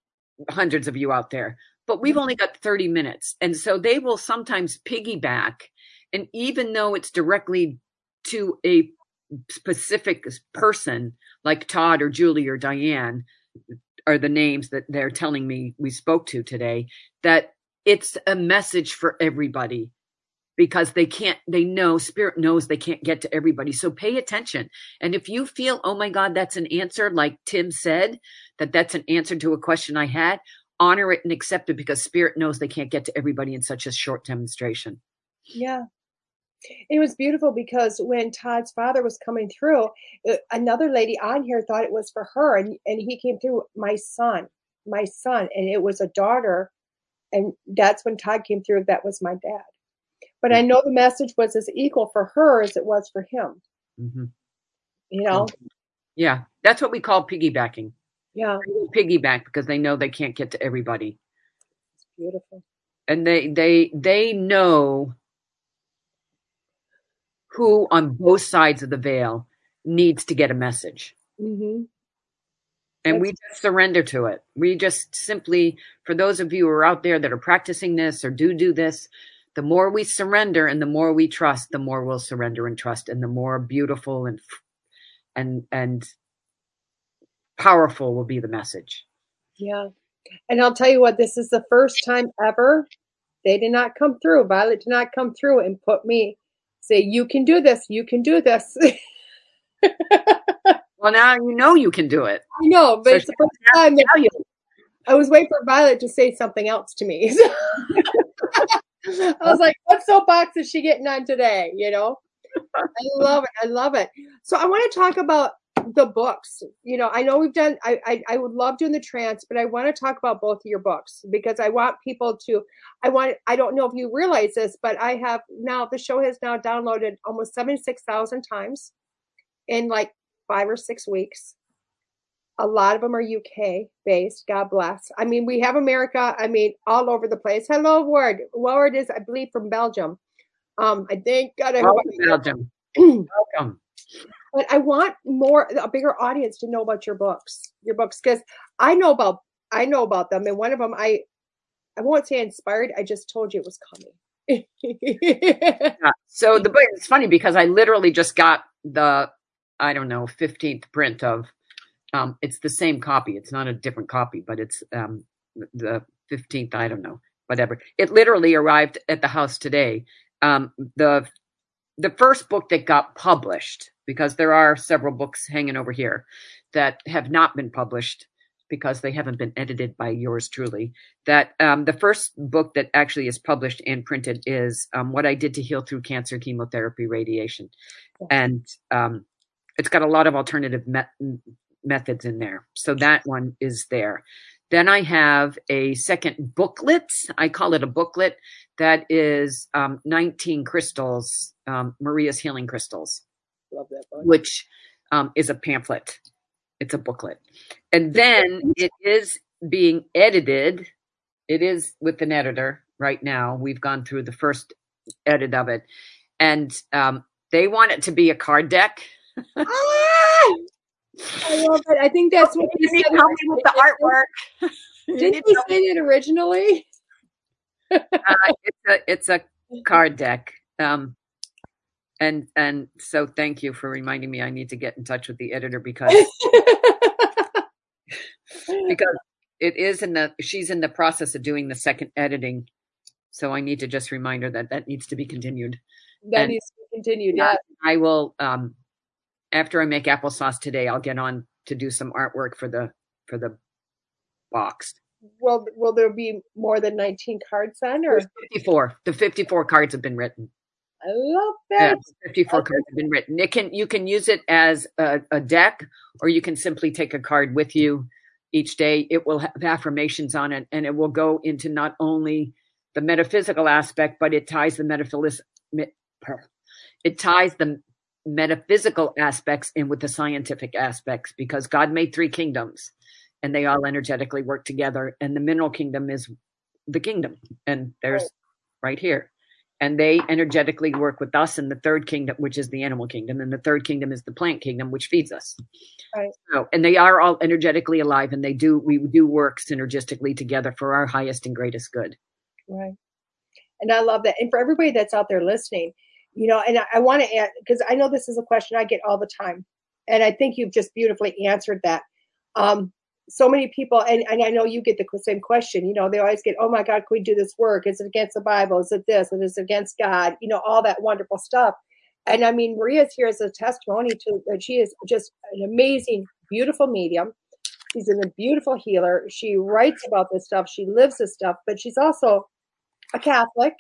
Speaker 3: hundreds of you out there but we've only got 30 minutes. And so they will sometimes piggyback and even though it's directly to a specific person like todd or julie or diane are the names that they're telling me we spoke to today that it's a message for everybody because they can't they know spirit knows they can't get to everybody. So pay attention. And if you feel oh my god that's an answer like tim said that that's an answer to a question i had honor it and accept it because spirit knows they can't get to everybody in such a short demonstration.
Speaker 10: Yeah. It was beautiful because when Todd's father was coming through, uh, another lady on here thought it was for her, and, and he came through, my son, my son, and it was a daughter. And that's when Todd came through, that was my dad. But I know the message was as equal for her as it was for him,
Speaker 3: Mhm.
Speaker 10: you know?
Speaker 3: yeah that's what we call piggybacking
Speaker 10: Yeah,
Speaker 3: piggyback because they know they can't get to everybody
Speaker 10: it's beautiful.
Speaker 3: and they they they know who on both sides of the veil needs to get a message
Speaker 10: hmm
Speaker 3: and we just surrender to it we just simply for those of you who are out there that are practicing this or do do this the more we surrender and the more we trust the more we'll surrender and trust and the more beautiful and and and powerful will be the message
Speaker 10: Yeah. And I'll tell you what, this is the first time ever they did not come through. Violet did not come through and put me, say, you can do this, you can do this. [laughs]
Speaker 3: well now you know you can do it
Speaker 10: I know, but
Speaker 3: So
Speaker 10: it's the first time that
Speaker 3: you.
Speaker 10: I was waiting for Violet to say something else to me. [laughs] I was like, what soapbox is she getting on today? You know? I love it. I love it. So I want to talk about the books. You know, I know we've done I, I I would love doing the trance, but I want to talk about both of your books because I want people to I want I don't know if you realize this, but I have now the show has now downloaded almost 76,000 times in like 5 or 6 weeks. A lot of them are UK based. God bless. I mean, we have America. I mean, all over the place. Hello, Ward. Ward is, I believe, from Belgium. Um, I think God. I hope
Speaker 3: Welcome,
Speaker 10: I-
Speaker 3: Belgium. [clears throat] Welcome.
Speaker 10: But I want more a bigger audience to know about your books, your books, because I know about I know about them, and one of them I I won't say inspired. I just told you it was coming. [laughs]
Speaker 3: Yeah. So the book it's funny because I literally just got the I don't know 15th print of um it's the same copy. It's not a different copy, but it's um the 15th, I don't know, whatever. It literally arrived at the house today. Um the the first book that got published because there are several books hanging over here that have not been published because they haven't been edited by yours truly. That um, the first book that actually is published and printed is um, what i did to heal through cancer chemotherapy radiation. And um, it's got a lot of alternative me- methods in there. So that one is there. Then i have a second booklet. I call it a booklet that is um, 19 crystals um, maria's healing crystals
Speaker 10: Love that book.
Speaker 3: which um, is a pamphlet. It's a booklet. And then it is being edited. It is with an editor right now. We've gone through the first edit of it. And um, they want it to be a card deck.
Speaker 10: Ah! I love it. I think that's [laughs] what
Speaker 3: You need
Speaker 10: said.
Speaker 3: help me with the artwork.
Speaker 10: Didn't he say it originally?
Speaker 3: Uh, it's a it's a [laughs] card deck. Um, and and so thank you for reminding me. I need to get in touch with the editor because [laughs] because it is in the she's in the process of doing the second editing so i need to just remind her that that needs to be continued
Speaker 10: that
Speaker 3: And-
Speaker 10: needs to be continued.
Speaker 3: Yeah. I will um after i make applesauce today i'll get on to do some artwork for the for the box
Speaker 10: Will Will there be more than nineteen cards then, or
Speaker 3: There's 54 the 54 cards have been written
Speaker 10: I love
Speaker 3: Yeah,
Speaker 10: that.
Speaker 3: 54
Speaker 10: Okay.
Speaker 3: cards have been written. It can you can use it as a, a deck, or you can simply take a card with you each day. It will have affirmations on it, and it will go into not only the metaphysical aspect, but it ties the metaphysical it ties the metaphysical aspects in with the scientific aspects because God made three kingdoms, and they all energetically work together. And the mineral kingdom is the kingdom, and there's right here and they energetically work with us in the third kingdom, which is the animal kingdom, and the third kingdom is the plant kingdom, which feeds us.
Speaker 10: Right.
Speaker 3: So, and they are all energetically alive, and they do we do work synergistically together for our highest and greatest good.
Speaker 10: Right. And I love that. And for everybody that's out there listening, you know, and I, I want to add, because I know this is a question I get all the time. And I think you've just beautifully answered that. Um, so many people, and, and I know you get the same question, you know, they always get, oh my God, can we do this work? Is it against the Bible? Is it this? Is it against God? You know, all that wonderful stuff. And I mean, Maria's here as a testimony to that she is just an amazing, beautiful medium. She's a beautiful healer. She writes about this stuff. She lives this stuff, but she's also a Catholic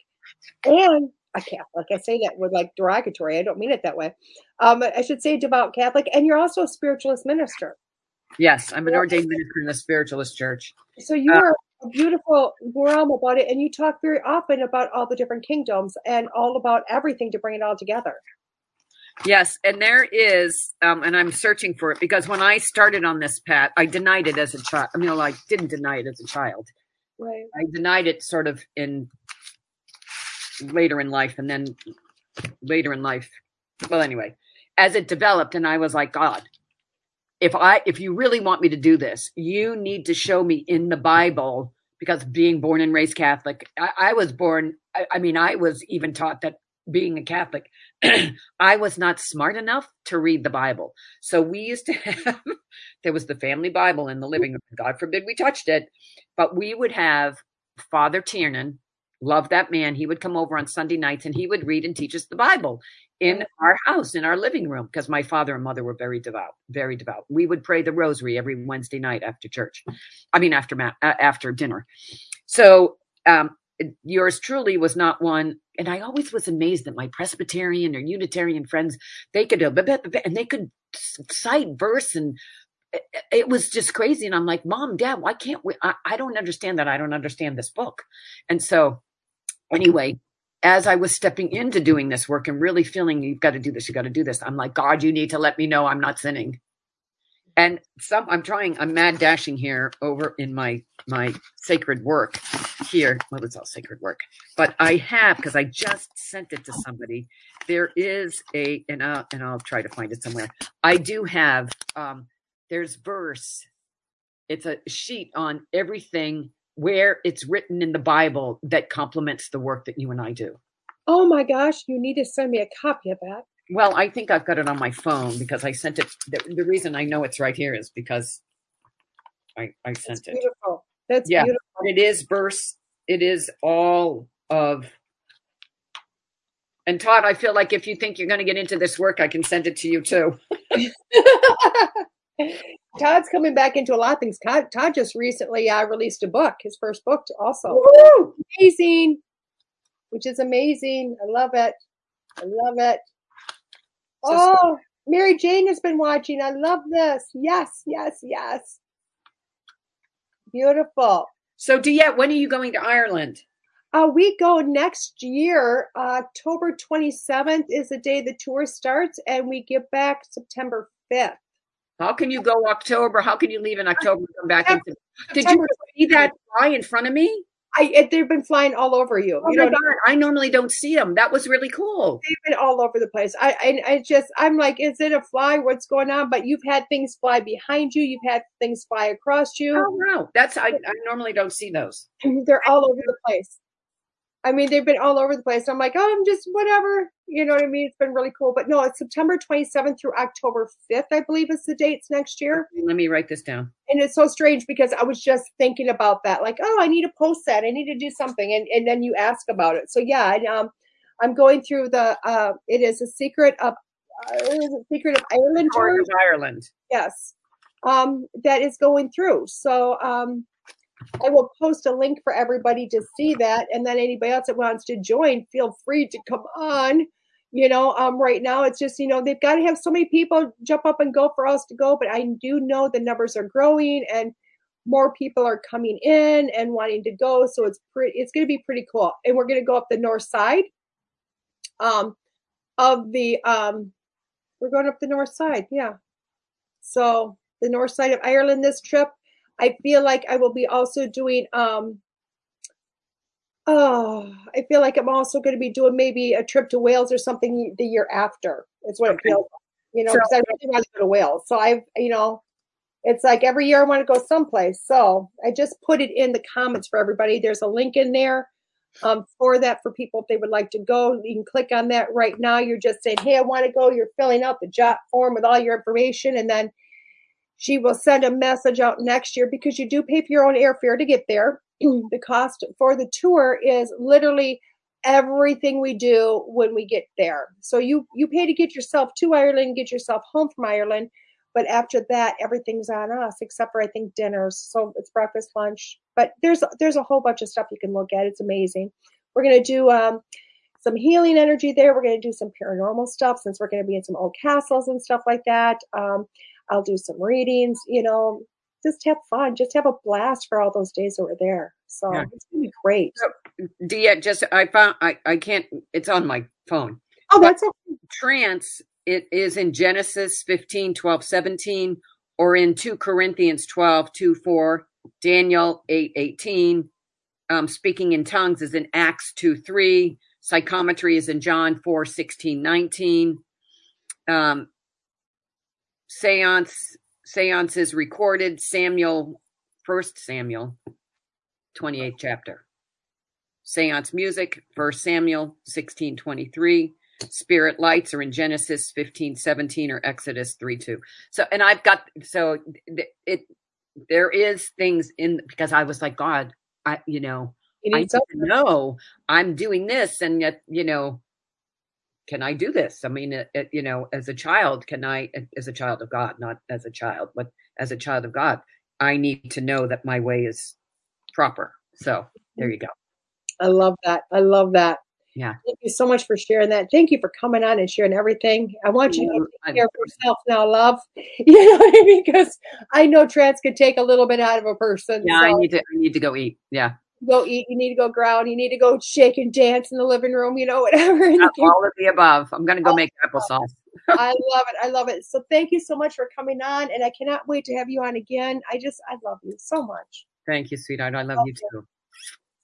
Speaker 10: and a Catholic. I say that with like derogatory. I don't mean it that way. Um, I should say devout Catholic, and you're also a spiritualist minister.
Speaker 3: Yes, I'm an
Speaker 10: Yeah.
Speaker 3: ordained minister in the spiritualist church.
Speaker 10: So you are a beautiful realm about it, and you talk very often about all the different kingdoms and all about everything to bring it all together.
Speaker 3: Yes, and there is, um, and I'm searching for it because when I started on this path, I denied it as a child. I mean, I didn't deny it as a child.
Speaker 10: Right.
Speaker 3: I denied it sort of in later in life, and then later in life. Well, anyway, as it developed, and I was like, God, if I if you really want me to do this, you need to show me in the Bible because being born and raised Catholic, I, I was born. I, I mean, I was even taught that being a Catholic, [clears throat] I was not smart enough to read the Bible. So we used to [laughs] have there was the family Bible in the living room. God forbid we touched it, but we would have Father Tiernan. Love that man. He would come over on Sunday nights and he would read and teach us the Bible in our house, in our living room, because my father and mother were very devout, very devout. We would pray the rosary every Wednesday night after church. I mean, after ma- uh, after dinner. So um, yours truly was not one, and I always was amazed that my Presbyterian or Unitarian friends they could and they could cite verse and it- it was just crazy. And I'm like, Mom, Dad, why can't we? I, I don't understand that. I don't understand this book. And so, anyway, as I was stepping into doing this work and really feeling you've got to do this, you've got to do this, I'm like, God, you need to let me know I'm not sinning. And some, I'm trying, I'm mad dashing here over in my my sacred work here. Well, it's all sacred work, but I have because I just sent it to somebody. There is a, and I'll and I'll try to find it somewhere. I do have. um There's verse. It's a sheet on everything where it's written in the Bible that complements the work that you and I do.
Speaker 10: Oh my gosh, you need to send me a copy of that.
Speaker 3: Well, I think I've got it on my phone because I sent it. The, the reason I know it's right here is because I I
Speaker 10: That's
Speaker 3: sent it.
Speaker 10: beautiful. That's
Speaker 3: Yeah,
Speaker 10: beautiful.
Speaker 3: It is verse. It is all of. And Todd, I feel like if you think you're going to get into this work, I can send it to you too. [laughs] [laughs] [laughs]
Speaker 10: Todd's coming back into a lot of things. Todd, Todd just recently uh, released a book, his first book also.
Speaker 3: Woo!
Speaker 10: Amazing, which is amazing. I love it. I love it. Oh, Mary Jane has been watching. I love this. Yes, yes, yes. Beautiful.
Speaker 3: So, DeEtte, when are you going to Ireland?
Speaker 10: Uh, we go next year. Uh, October 27th is the day the tour starts, and we get back September 5th.
Speaker 3: How can you go October? How can you leave in October and come back? In, did you see that fly in front of me?
Speaker 10: I, it- they've been flying all over you.
Speaker 3: Oh
Speaker 10: you know,
Speaker 3: I normally don't see them. That was really cool.
Speaker 10: they've been all over the place. I, I, I just, I'm like, is it a fly? What's going on? But you've had things fly behind you. You've had things fly across you.
Speaker 3: Oh wow, that's I, I normally don't see those. [laughs]
Speaker 10: They're all over the place. I mean, they've been all over the place. I'm like, oh, I'm just whatever. You know what I mean? It's been really cool. But no, it's September 27th through October 5th, I believe is the dates next year.
Speaker 3: Let me write this down.
Speaker 10: And it's so strange because I was just thinking about that. Like, oh, I need to post that. I need to do something. And, and then you ask about it. So yeah, and, um, I'm going through the, uh, it is a secret of, uh, is it secret of Ireland
Speaker 3: Ireland.
Speaker 10: Yes. Um, that is going through. So, um, I will post a link for everybody to see that. And then anybody else that wants to join, feel free to come on. You know, um, right now it's just, you know, they've got to have so many people jump up and go for us to go. But I do know the numbers are growing and more people are coming in and wanting to go. So it's pretty, it's going to be pretty cool. And we're going to go up the north side um, of the, um, we're going up the north side. Yeah. So the north side of Ireland this trip. I feel like I will be also doing um oh I feel like I'm also going to be doing maybe a trip to Wales or something the year after. It's what it feels like. You know, because I really want to go to Wales. So I've you know, it's like every year I want to go someplace. So I just put it in the comments for everybody. There's a link in there um, for that for people if they would like to go. You can click on that right now. You're just saying, hey, I want to go. You're filling out the jot form with all your information, and then she will send a message out next year because you do pay for your own airfare to get there. [clears throat] the cost for the tour is literally everything we do when we get there. So you you pay to get yourself to Ireland, get yourself home from Ireland, but after that everything's on us except for I think dinners. So it's breakfast, lunch, but there's there's a whole bunch of stuff you can look at. It's amazing. We're going to do um some healing energy there. We're going to do some paranormal stuff since we're going to be in some old castles and stuff like that. Um, I'll do some readings, you know, just have fun, just have a blast for all those days that we're there. So yeah. it's gonna be great. So,
Speaker 3: Dia, just I found I I can't. It's on my phone.
Speaker 10: Oh, that's okay.
Speaker 3: Trance. It is in Genesis 15, 12, 17, or in 2 Corinthians 12, 2, 4, Daniel 8, 18. Um, speaking in tongues is in Acts 2, 3. Psychometry is in John 4, 16, 19. Um, seance seances recorded Samuel first Samuel 28th chapter. Seance music, first Samuel 1623. Spirit lights are in Genesis 15, 17 or Exodus 3, 2. So, and I've got, so it, there is things in, because I was like, God, I, you know, you I know I'm doing this and yet, you know, can I do this? I mean, it, it, you know, as a child, can I, as a child of God, not as a child, but as a child of God, I need to know that my way is proper. So there you go.
Speaker 10: I love that. I love that.
Speaker 3: Yeah.
Speaker 10: Thank you so much for sharing that. Thank you for coming on and sharing everything. I want you to mm, take care of yourself now, love. [laughs] You know what I mean? Because I know trance could take a little bit out of a person.
Speaker 3: Yeah, so. I need to. I need to go eat. Yeah
Speaker 10: go eat, you need to go ground, you need to go shake and dance in the living room, you know, whatever. [laughs]
Speaker 3: Uh, all of the above. I'm going to go oh, make applesauce. [laughs]
Speaker 10: I love it. I love it. So thank you so much for coming on, and I cannot wait to have you on again. I just, I love you so much.
Speaker 3: Thank you, sweetheart. I love you too.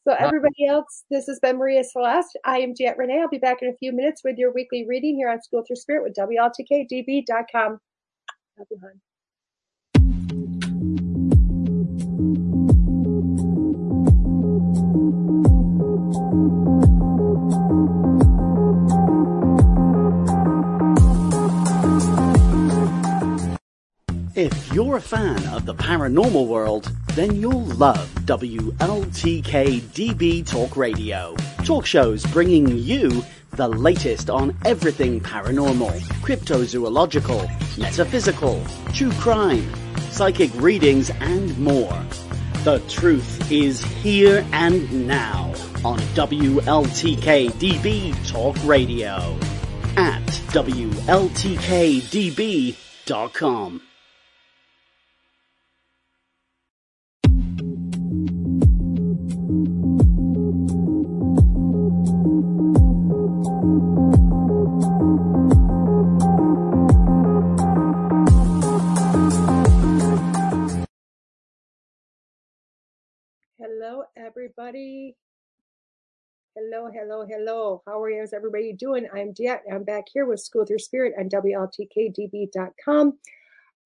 Speaker 10: So everybody else, this has been Maria Celeste. I am DeEtte Ranae. I'll be back in a few minutes with your weekly reading here on Schooled Through Spirit with WLTKDB.com. Love you, hon.
Speaker 1: If you're a fan of the paranormal world, then you'll love WLTK DB Talk Radio. Talk shows bringing you the latest on everything paranormal, cryptozoological, metaphysical, true crime, psychic readings, and more. The truth is here and now on WLTK DB Talk Radio at WLTKDB.com.
Speaker 10: everybody. Hello, hello, hello. How are you? How's everybody doing? I'm DeEtte. I'm back here with Schooled Through Spirit on WLTKDB.com.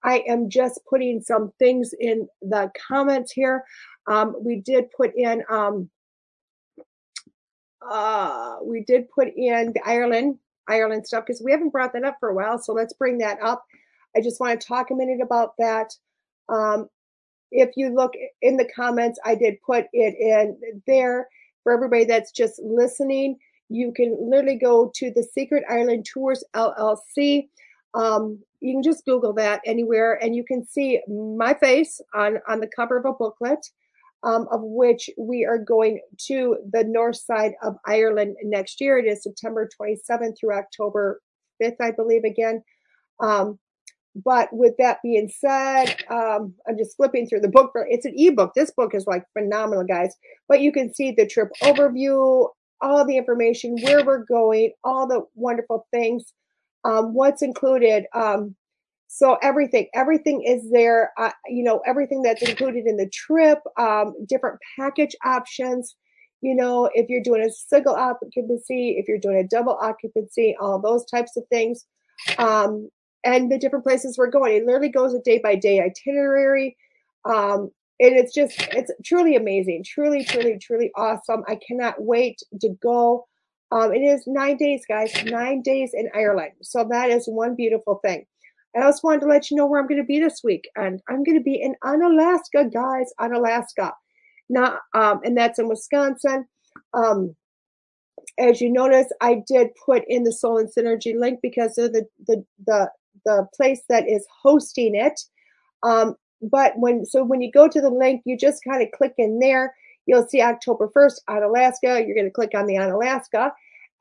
Speaker 10: I am just putting some things in the comments here. Um, we did put in um, uh, we did put in the Ireland Ireland stuff because we haven't brought that up for a while. So let's bring that up. I just want to talk a minute about that. Um, if you look in the comments, I did put it in there for everybody that's just listening. You can literally go to the Secret Ireland Tours LLC. Um, you can just Google that anywhere, and you can see my face on on the cover of a booklet. um, of which we are going to the north side of Ireland next year. It is September 27th through October 5th, I believe, again. Um, but with that being said, um, I'm just flipping through the book. It's an ebook. This book is like phenomenal, guys. But you can see the trip overview, all the information, where we're going, all the wonderful things, um, what's included. Um, so everything, everything is there. Uh, you know, everything that's included in the trip, um, different package options. You know, if you're doing a single occupancy, if you're doing a double occupancy, all those types of things, um, and the different places we're going. It literally goes a day by day itinerary. Um, and it's just, it's truly amazing, truly, truly, truly awesome. I cannot wait to go. Um, it is nine days, guys, nine days in Ireland. So that is one beautiful thing. I also wanted to let you know where I'm going to be this week, and I'm going to be in Onalaska, guys, Onalaska. Not, um, and that's in Wisconsin. Um, as you notice, I did put in the Soul and Synergy link because of the the the the place that is hosting it. Um, but when so when you go to the link, you just kind of click in there. You'll see October 1st Onalaska. You're going to click on the Onalaska,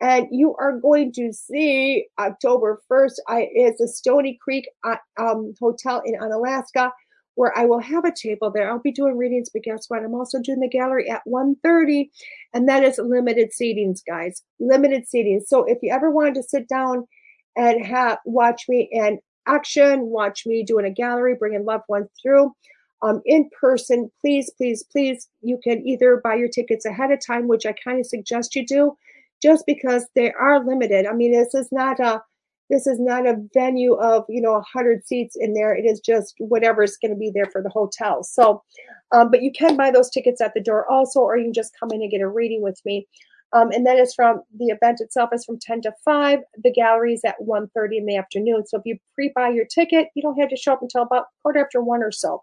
Speaker 10: and you are going to see October 1st. I, it's a Stoney Creek uh, um, hotel in Onalaska, where I will have a table there. I'll be doing readings, but guess what? I'm also doing the gallery at 1.30, and that is limited seatings, guys. Limited seatings. So if you ever wanted to sit down and have watch me in action, watch me doing a gallery, bringing loved ones through, um, in person, please, please, please, you can either buy your tickets ahead of time, which I kind of suggest you do, just because they are limited. I mean, this is not a this is not a venue of you know 100 seats in there. It is just whatever is going to be there for the hotel. So um, but you can buy those tickets at the door also or you can just come in and get a reading with me um, and then it's from the event itself is from 10 to 5 the gallery is at 1.30 in the afternoon so if you pre-buy your ticket you don't have to show up until about quarter after one or so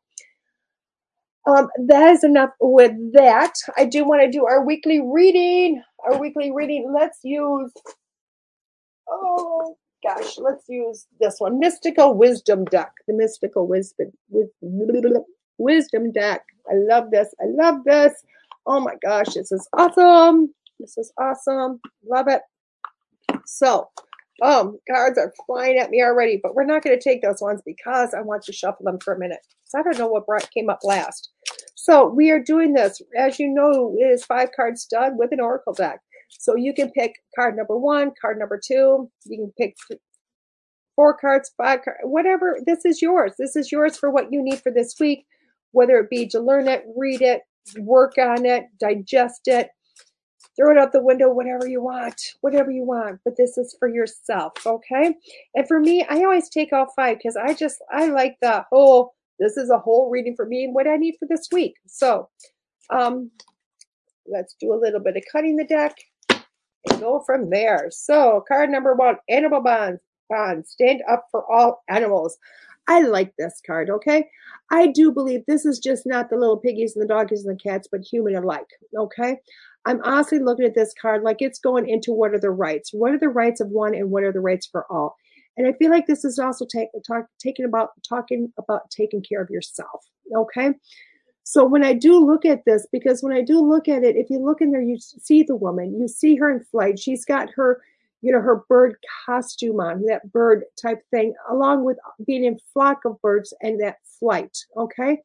Speaker 10: um, that is enough with that. I do want to do our weekly reading. Our weekly reading. Let's use, oh gosh, let's use this one Mystical Wisdom Deck. The Mystical Wisdom, Wisdom Deck. I love this. I love this. Oh my gosh, this is awesome. This is awesome. Love it. So, um, cards are flying at me already, but we're not going to take those ones because I want to shuffle them for a minute. So I don't know what brought, came up last. So we are doing this. As you know, it is five cards done with an oracle deck. So you can pick card number one, card number two. You can pick four cards, five cards, whatever. This is yours. This is yours for what you need for this week, whether it be to learn it, read it, work on it, digest it, throw it out the window, whatever you want, whatever you want. But this is for yourself, okay? And for me, I always take all five because I just, I like the whole, this is a whole reading for me and what I need for this week. So, um, let's do a little bit of cutting the deck and go from there. So, card number one, animal bonds. Bond, stand up for all animals. I like this card, okay? I do believe this is just not the little piggies and the doggies and the cats, but human alike, okay? I'm honestly looking at this card like it's going into what are the rights? What are the rights of one and what are the rights for all? And I feel like this is also take, talk, taking about talking about taking care of yourself. Okay. So when I do look at this, because when I do look at it, if you look in there, you see the woman, you see her in flight. She's got her, you know, her bird costume on, that bird type thing, along with being in flock of birds and that flight. Okay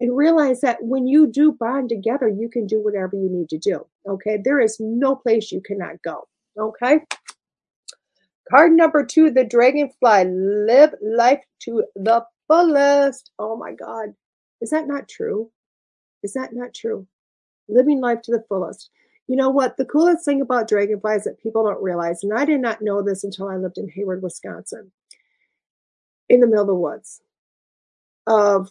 Speaker 10: and realize that when you do bond together, you can do whatever you need to do. Okay. There is no place you cannot go. Okay. Card number two, the dragonfly. Live life to the fullest. Oh my God. Is that not true? Is that not true? Living life to the fullest. You know what? The coolest thing about dragonflies that people don't realize, and I did not know this until I lived in Hayward, Wisconsin, in the middle of the woods, of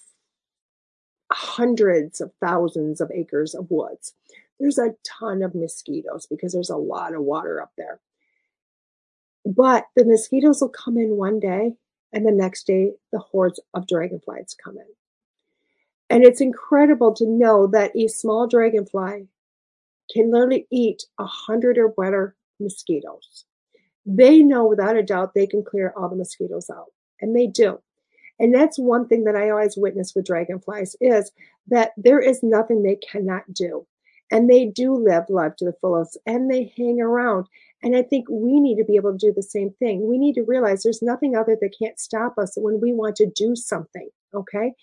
Speaker 10: hundreds of thousands of acres of woods. There's a ton of mosquitoes because there's a lot of water up there. But the mosquitoes will come in one day, and the next day, the hordes of dragonflies come in. And it's incredible to know that a small dragonfly can literally eat a hundred or better mosquitoes. They know without a doubt they can clear all the mosquitoes out, and they do. And that's one thing that I always witness with dragonflies is that there is nothing they cannot do. And they do live life to the fullest and they hang around. And I think we need to be able to do the same thing. We need to realize there's nothing out there that can't stop us when we want to do something. Okay.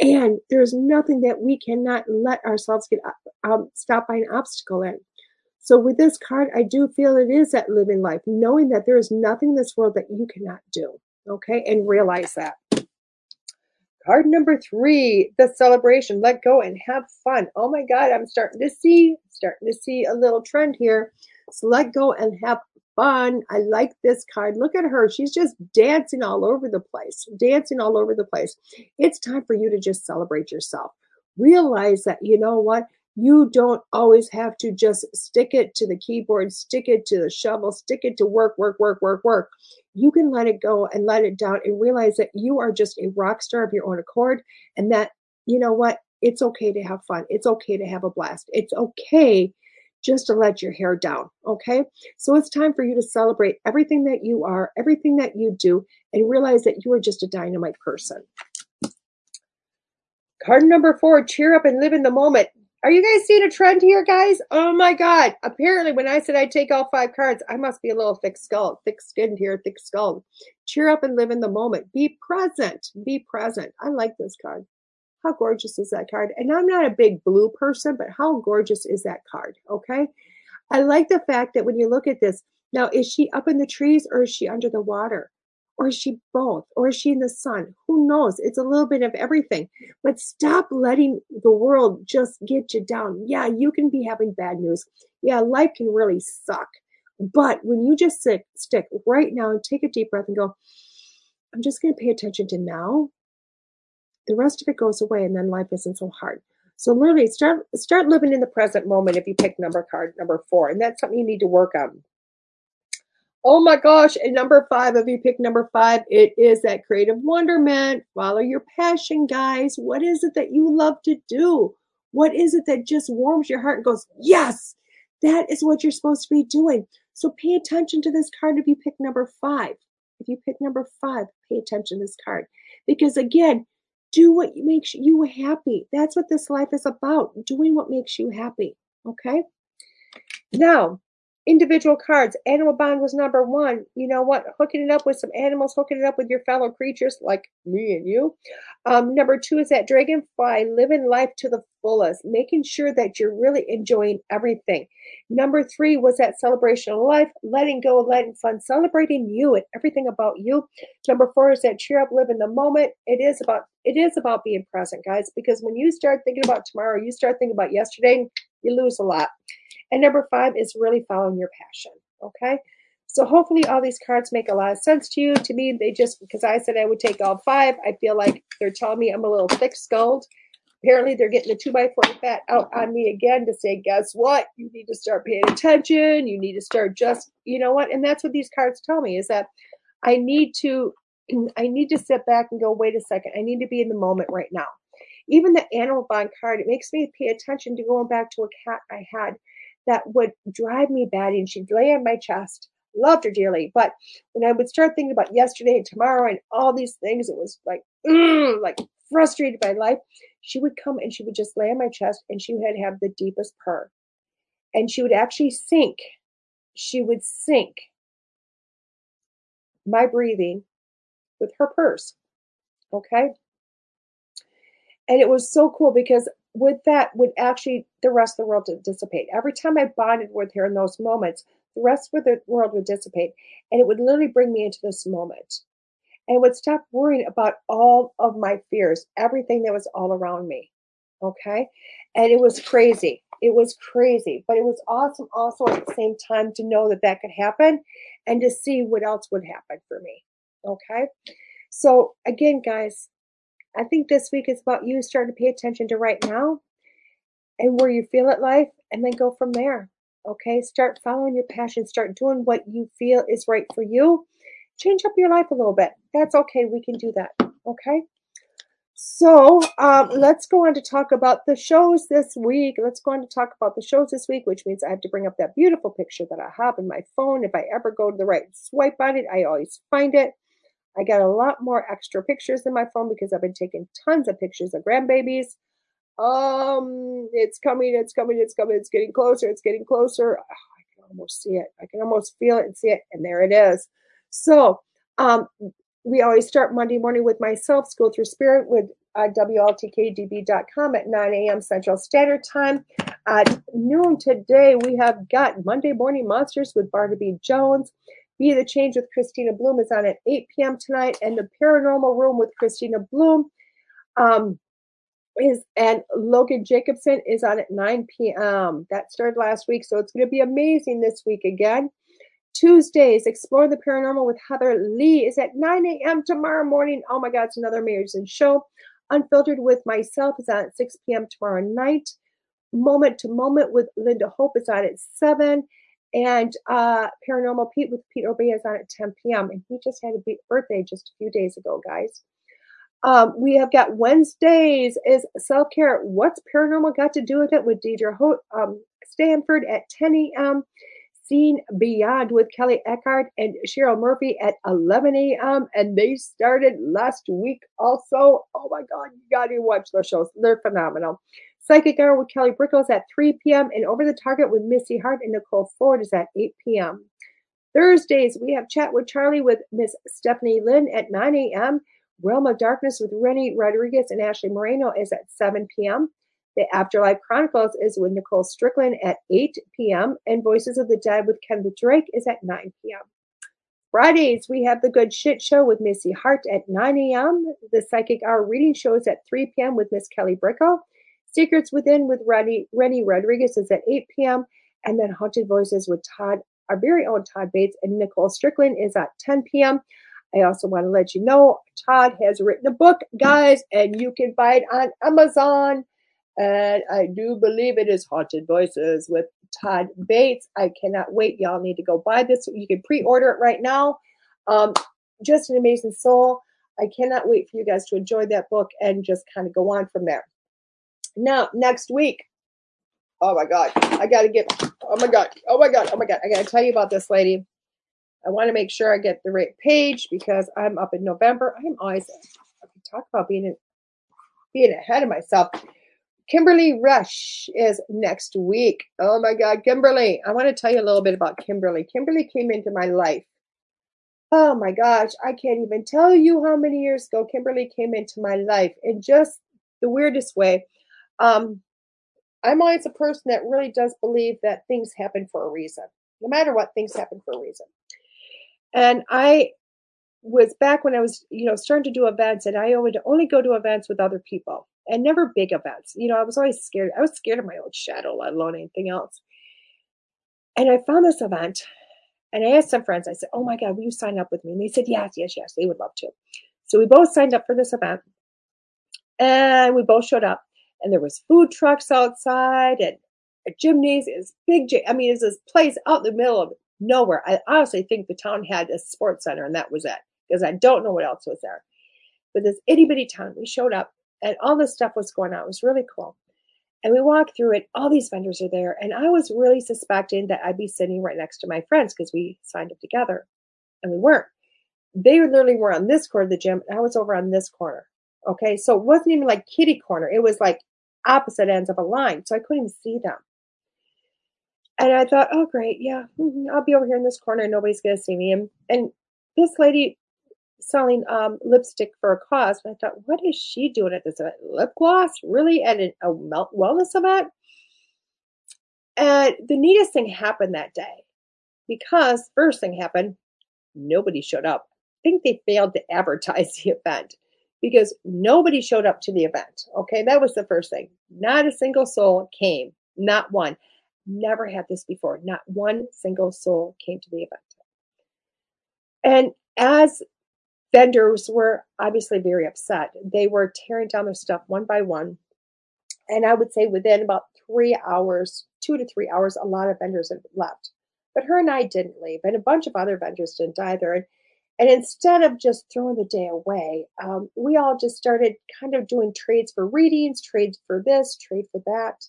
Speaker 10: And there's nothing that we cannot let ourselves get um, stopped by an obstacle in. So with this card, I do feel it is that living life, knowing that there is nothing in this world that you cannot do. Okay. And realize that. Card number three, the celebration. Let go and have fun. Oh my God, I'm starting to see, starting to see a little trend here. So let go and have fun. I like this card. Look at her. She's just dancing all over the place, dancing all over the place. It's time for you to just celebrate yourself. Realize that, you know what? You don't always have to just stick it to the keyboard, stick it to the shovel, stick it to work, work, work, work, work. You can let it go and let it down and realize that you are just a rock star of your own accord and that, you know what? It's okay to have fun. It's okay to have a blast. It's okay just to let your hair down. Okay. So it's time for you to celebrate everything that you are, everything that you do, and realize that you are just a dynamite person. Card number four cheer up and live in the moment. Are you guys seeing a trend here, guys? Oh my God. Apparently, when I said I'd take all five cards, I must be a little thick skulled, thick skinned here, thick skulled. Cheer up and live in the moment. Be present. Be present. I like this card. How gorgeous is that card? And I'm not a big blue person, but how gorgeous is that card? Okay. I like the fact that when you look at this, now is she up in the trees or is she under the water? Or is she both? Or is she in the sun? Who knows? It's a little bit of everything. But stop letting the world just get you down. Yeah, you can be having bad news. Yeah, life can really suck. But when you just sit, stick right now and take a deep breath and go, I'm just going to pay attention to now the rest of it goes away and then life isn't so hard. So literally start start living in the present moment if you pick number card number four. And that's something you need to work on. Oh my gosh. And number five, if you pick number five, it is that creative wonderment. Follow your passion, guys. What is it that you love to do? What is it that just warms your heart and goes, yes, that is what you're supposed to be doing. So pay attention to this card if you pick number five. If you pick number five, pay attention to this card. Because again, do what makes you happy. That's what this life is about, doing what makes you happy. Okay? Now, individual cards. Animal bond was number one. You know what? Hooking it up with some animals, hooking it up with your fellow creatures like me and you. Um, number two is that dragonfly, living life to the fullest, making sure that you're really enjoying everything. Number three was that celebration of life, letting go, letting fun, celebrating you and everything about you. Number four is that cheer up, live in the moment. It is about it is about being present, guys, because when you start thinking about tomorrow, you start thinking about yesterday, you lose a lot. And number five is really following your passion. Okay. So hopefully all these cards make a lot of sense to you. To me, they just, because I said I would take all five, I feel like they're telling me I'm a little thick skulled. Apparently they're getting the two by four fat out on me again to say, guess what? You need to start paying attention. You need to start just, you know what? And that's what these cards tell me is that I need to, I need to sit back and go, wait a second. I need to be in the moment right now. Even the animal bond card, it makes me pay attention to going back to a cat I had that would drive me batty and she'd lay on my chest. Loved her dearly. But when I would start thinking about yesterday and tomorrow and all these things, it was like, mm, [clears throat] like frustrated by life. She would come and she would just lay on my chest and she would have the deepest purr. And she would actually sink. She would sync my breathing with her purse. Okay. And it was so cool because with that would actually the rest of the world dissipate. Every time I bonded with her in those moments, the rest of the world would dissipate. And it would literally bring me into this moment. And would stop worrying about all of my fears, everything that was all around me. Okay. And it was crazy. It was crazy, but it was awesome also at the same time to know that that could happen and to see what else would happen for me. Okay. So again, guys, I think this week is about you starting to pay attention to right now and where you feel it life and then go from there. Okay, start following your passion, start doing what you feel is right for you. Change up your life a little bit. That's okay. We can do that. Okay. So um, let's go on to talk about the shows this week. Let's go on to talk about the shows this week, which means I have to bring up that beautiful picture that I have in my phone. If I ever go to the right swipe on it, I always find it. I got a lot more extra pictures in my phone because I've been taking tons of pictures of grandbabies. Um, it's coming, it's coming, it's coming, it's getting closer, it's getting closer. Oh, I can almost see it. I can almost feel it and see it, and there it is. So, um, we always start Monday morning with myself, Schooled Through Spirit, with uh, WLTKDB.com at 9 a.m. Central Standard Time. At noon today, we have got Monday Morning Monsters with Barnaby Jones. Be the Change with Christina Bloom is on at 8 p.m. tonight, and the Paranormal Room with Christina Bloom um, is and Logan Jacobson is on at 9 p.m. That started last week, so it's going to be amazing this week again. Tuesdays, Explore the Paranormal with Heather Lee is at 9 a.m. tomorrow morning. Oh my God, it's another amazing show. Unfiltered with myself is on at 6 p.m. tomorrow night. Moment to Moment with Linda Hope is on at 7. And uh, Paranormal Pete with Pete Obey is on at 10 p.m. And he just had a birthday just a few days ago, guys. Um, we have got Wednesdays is self care. What's paranormal got to do with it? With Deidre Ho- um, Stanford at 10 a.m. Seen Beyond with Kelly Eckhart and Cheryl Murphy at 11 a.m. And they started last week also. Oh my God, you got to watch those shows. They're phenomenal. Psychic Hour with Kelly Brickles at 3 p.m. and Over the Target with Missy Hart and Nicole Ford is at 8 p.m. Thursdays, we have Chat with Charlie with Miss Stephanie Lynn at 9 a.m. Realm of Darkness with Rennie Rodriguez and Ashley Moreno is at 7 p.m. The Afterlife Chronicles is with Nicole Strickland at 8 p.m. And Voices of the Dead with Kendra Drake is at 9 p.m. Fridays, we have The Good Shit Show with Missy Hart at 9 a.m. The Psychic Hour Reading Show is at 3 p.m. with Miss Kelly Brickle. Secrets Within with Rennie, Rennie Rodriguez is at 8 p.m. And then Haunted Voices with Todd, our very own Todd Bates and Nicole Strickland is at 10 p.m. I also want to let you know Todd has written a book, guys, and you can buy it on Amazon. And I do believe it is Haunted Voices with Todd Bates. I cannot wait. Y'all need to go buy this. You can pre order it right now. Um, just an amazing soul. I cannot wait for you guys to enjoy that book and just kind of go on from there. Now, next week, oh my God, I got to get, oh my God, oh my God, oh my God, I got to tell you about this lady. I want to make sure I get the right page because I'm up in November. I'm always talk about being in, being ahead of myself. Kimberly Rush is next week. Oh my God, Kimberly! I want to tell you a little bit about Kimberly. Kimberly came into my life. Oh my gosh, I can't even tell you how many years ago Kimberly came into my life in just the weirdest way. Um, I'm always a person that really does believe that things happen for a reason. No matter what, things happen for a reason. And I was back when I was, you know, starting to do events, and I would only go to events with other people and never big events. You know, I was always scared. I was scared of my own shadow, let alone anything else. And I found this event, and I asked some friends, I said, Oh my God, will you sign up with me? And they said, Yes, yes, yes, they would love to. So we both signed up for this event, and we both showed up, and there was food trucks outside and a gymnasium, big, I mean, it's this place out in the middle of nowhere. I honestly think the town had a sports center and that was it because I don't know what else was there. But this itty bitty town, we showed up and all this stuff was going on. It was really cool. And we walked through it. All these vendors are there. And I was really suspecting that I'd be sitting right next to my friends because we signed up together and we weren't. They literally were on this corner of the gym and I was over on this corner. Okay. So it wasn't even like kitty corner. It was like opposite ends of a line. So I couldn't even see them. And I thought, oh, great. Yeah, mm-hmm, I'll be over here in this corner. Nobody's going to see me. And, and this lady selling um, lipstick for a cause. And I thought, what is she doing at this event? Lip gloss? Really? At a wellness event? And the neatest thing happened that day because first thing happened, nobody showed up. I think they failed to advertise [laughs] the event because nobody showed up to the event. Okay, that was the first thing. Not a single soul came, not one. Never had this before. Not one single soul came to the event. And as vendors were obviously very upset, they were tearing down their stuff one by one. And I would say within about three hours, two to three hours, a lot of vendors had left. But her and I didn't leave, and a bunch of other vendors didn't either. And, and instead of just throwing the day away, um, we all just started kind of doing trades for readings, trades for this, trade for that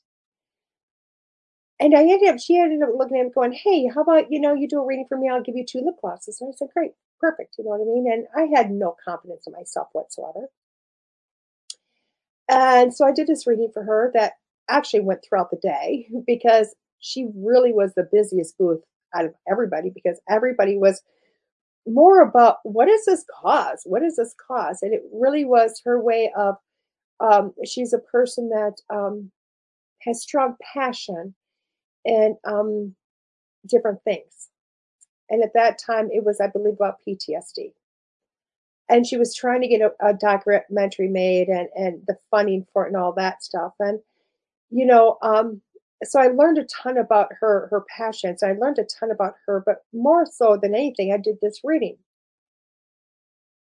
Speaker 10: and I ended up, she ended up looking at him going, Hey, how about, you know, you do a reading for me, I'll give you two lip glosses. And I said, Great, perfect. You know what I mean? And I had no confidence in myself whatsoever. And so I did this reading for her that actually went throughout the day [laughs] because she really was the busiest booth out of everybody because everybody was more about what is this cause? What is this cause? And it really was her way of, um, she's a person that um, has strong passion and um, different things. And at that time, it was, I believe, about PTSD. And she was trying to get a, a documentary made and, and the funding for it and all that stuff. And, you know, um, so I learned a ton about her her passions. I learned a ton about her, but more so than anything, I did this reading.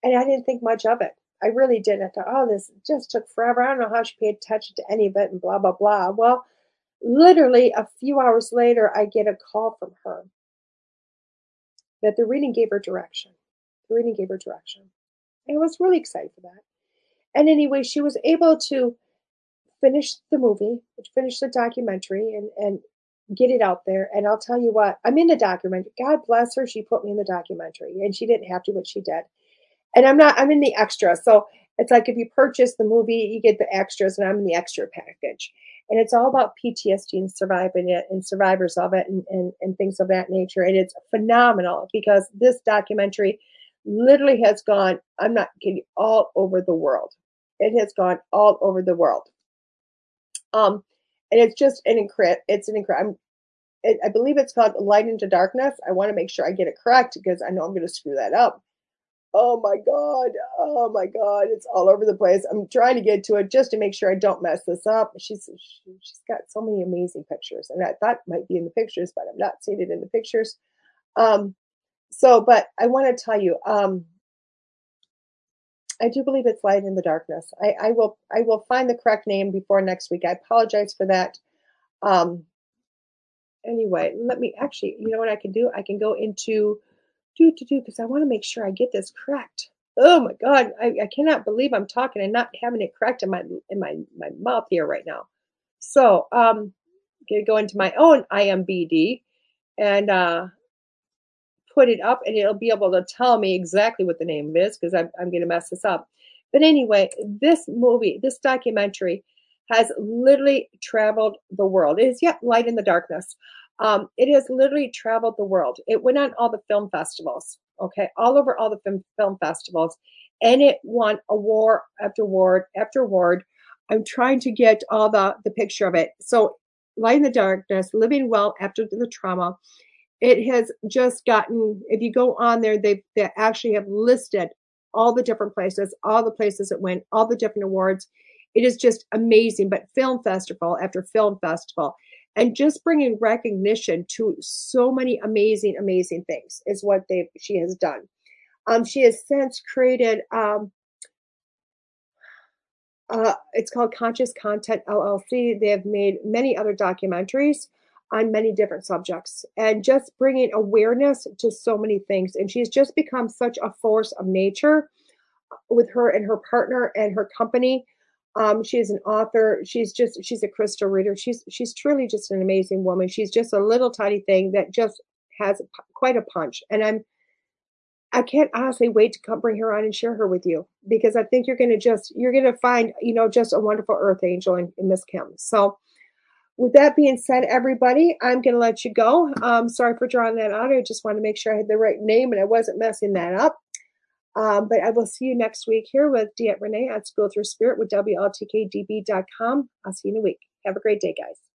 Speaker 10: And I didn't think much of it. I really didn't. I thought, oh, this just took forever. I don't know how she paid attention to any of it and blah, blah, blah. Well, literally a few hours later, I get a call from her that the reading gave her direction. The reading gave her direction. And I was really excited for that. And anyway, she was able to finish the movie, finish the documentary, and and get it out there. And I'll tell you what, I'm in the documentary. God bless her, she put me in the documentary, and she didn't have to, but she did. And I'm not. I'm in the extra, so it's like if you purchase the movie, you get the extras, and I'm in the extra package. And it's all about PTSD and surviving it and survivors of it and, and, and things of that nature. And it's phenomenal because this documentary literally has gone, I'm not kidding, all over the world. It has gone all over the world. Um, and it's just an incredible. It's an incredible. It, I believe it's called Light into Darkness. I want to make sure I get it correct because I know I'm going to screw that up. Oh my god! Oh my god! It's all over the place. I'm trying to get to it just to make sure I don't mess this up. She's she's got so many amazing pictures, and I thought might be in the pictures, but I'm not seeing it in the pictures. Um, so, but I want to tell you, um, I do believe it's light in the darkness. I, I will I will find the correct name before next week. I apologize for that. Um, anyway, let me actually, you know what I can do? I can go into do to do because I want to make sure I get this correct. Oh my God, I, I cannot believe I'm talking and not having it correct in my in my my mouth here right now. So um, gonna go into my own IMBD and uh, put it up and it'll be able to tell me exactly what the name is because I'm, I'm to mess this up. But anyway, this movie, this documentary has literally traveled the world. It is yet light in the darkness. Um, it has literally traveled the world. It went on all the film festivals, okay, all over all the film, film festivals, and it won award after award after award. I'm trying to get all the the picture of it. So, light in the darkness, living well after the trauma it has just gotten if you go on there they they actually have listed all the different places all the places it went all the different awards it is just amazing but film festival after film festival and just bringing recognition to so many amazing amazing things is what they she has done um, she has since created um, uh, it's called conscious content llc they have made many other documentaries on many different subjects and just bringing awareness to so many things. And she's just become such a force of nature with her and her partner and her company. Um, she is an author. She's just she's a crystal reader. She's she's truly just an amazing woman. She's just a little tiny thing that just has quite a punch. And I'm I can't honestly wait to come bring her on and share her with you because I think you're gonna just you're gonna find you know just a wonderful earth angel in, in Miss Kim. So with that being said, everybody, I'm going to let you go. Um, sorry for drawing that out. I just want to make sure I had the right name and I wasn't messing that up. Um, but I will see you next week here with DeEtte Ranae at Schooled Through Spirit with WLTKDB.com. I'll see you in a week. Have a great day, guys.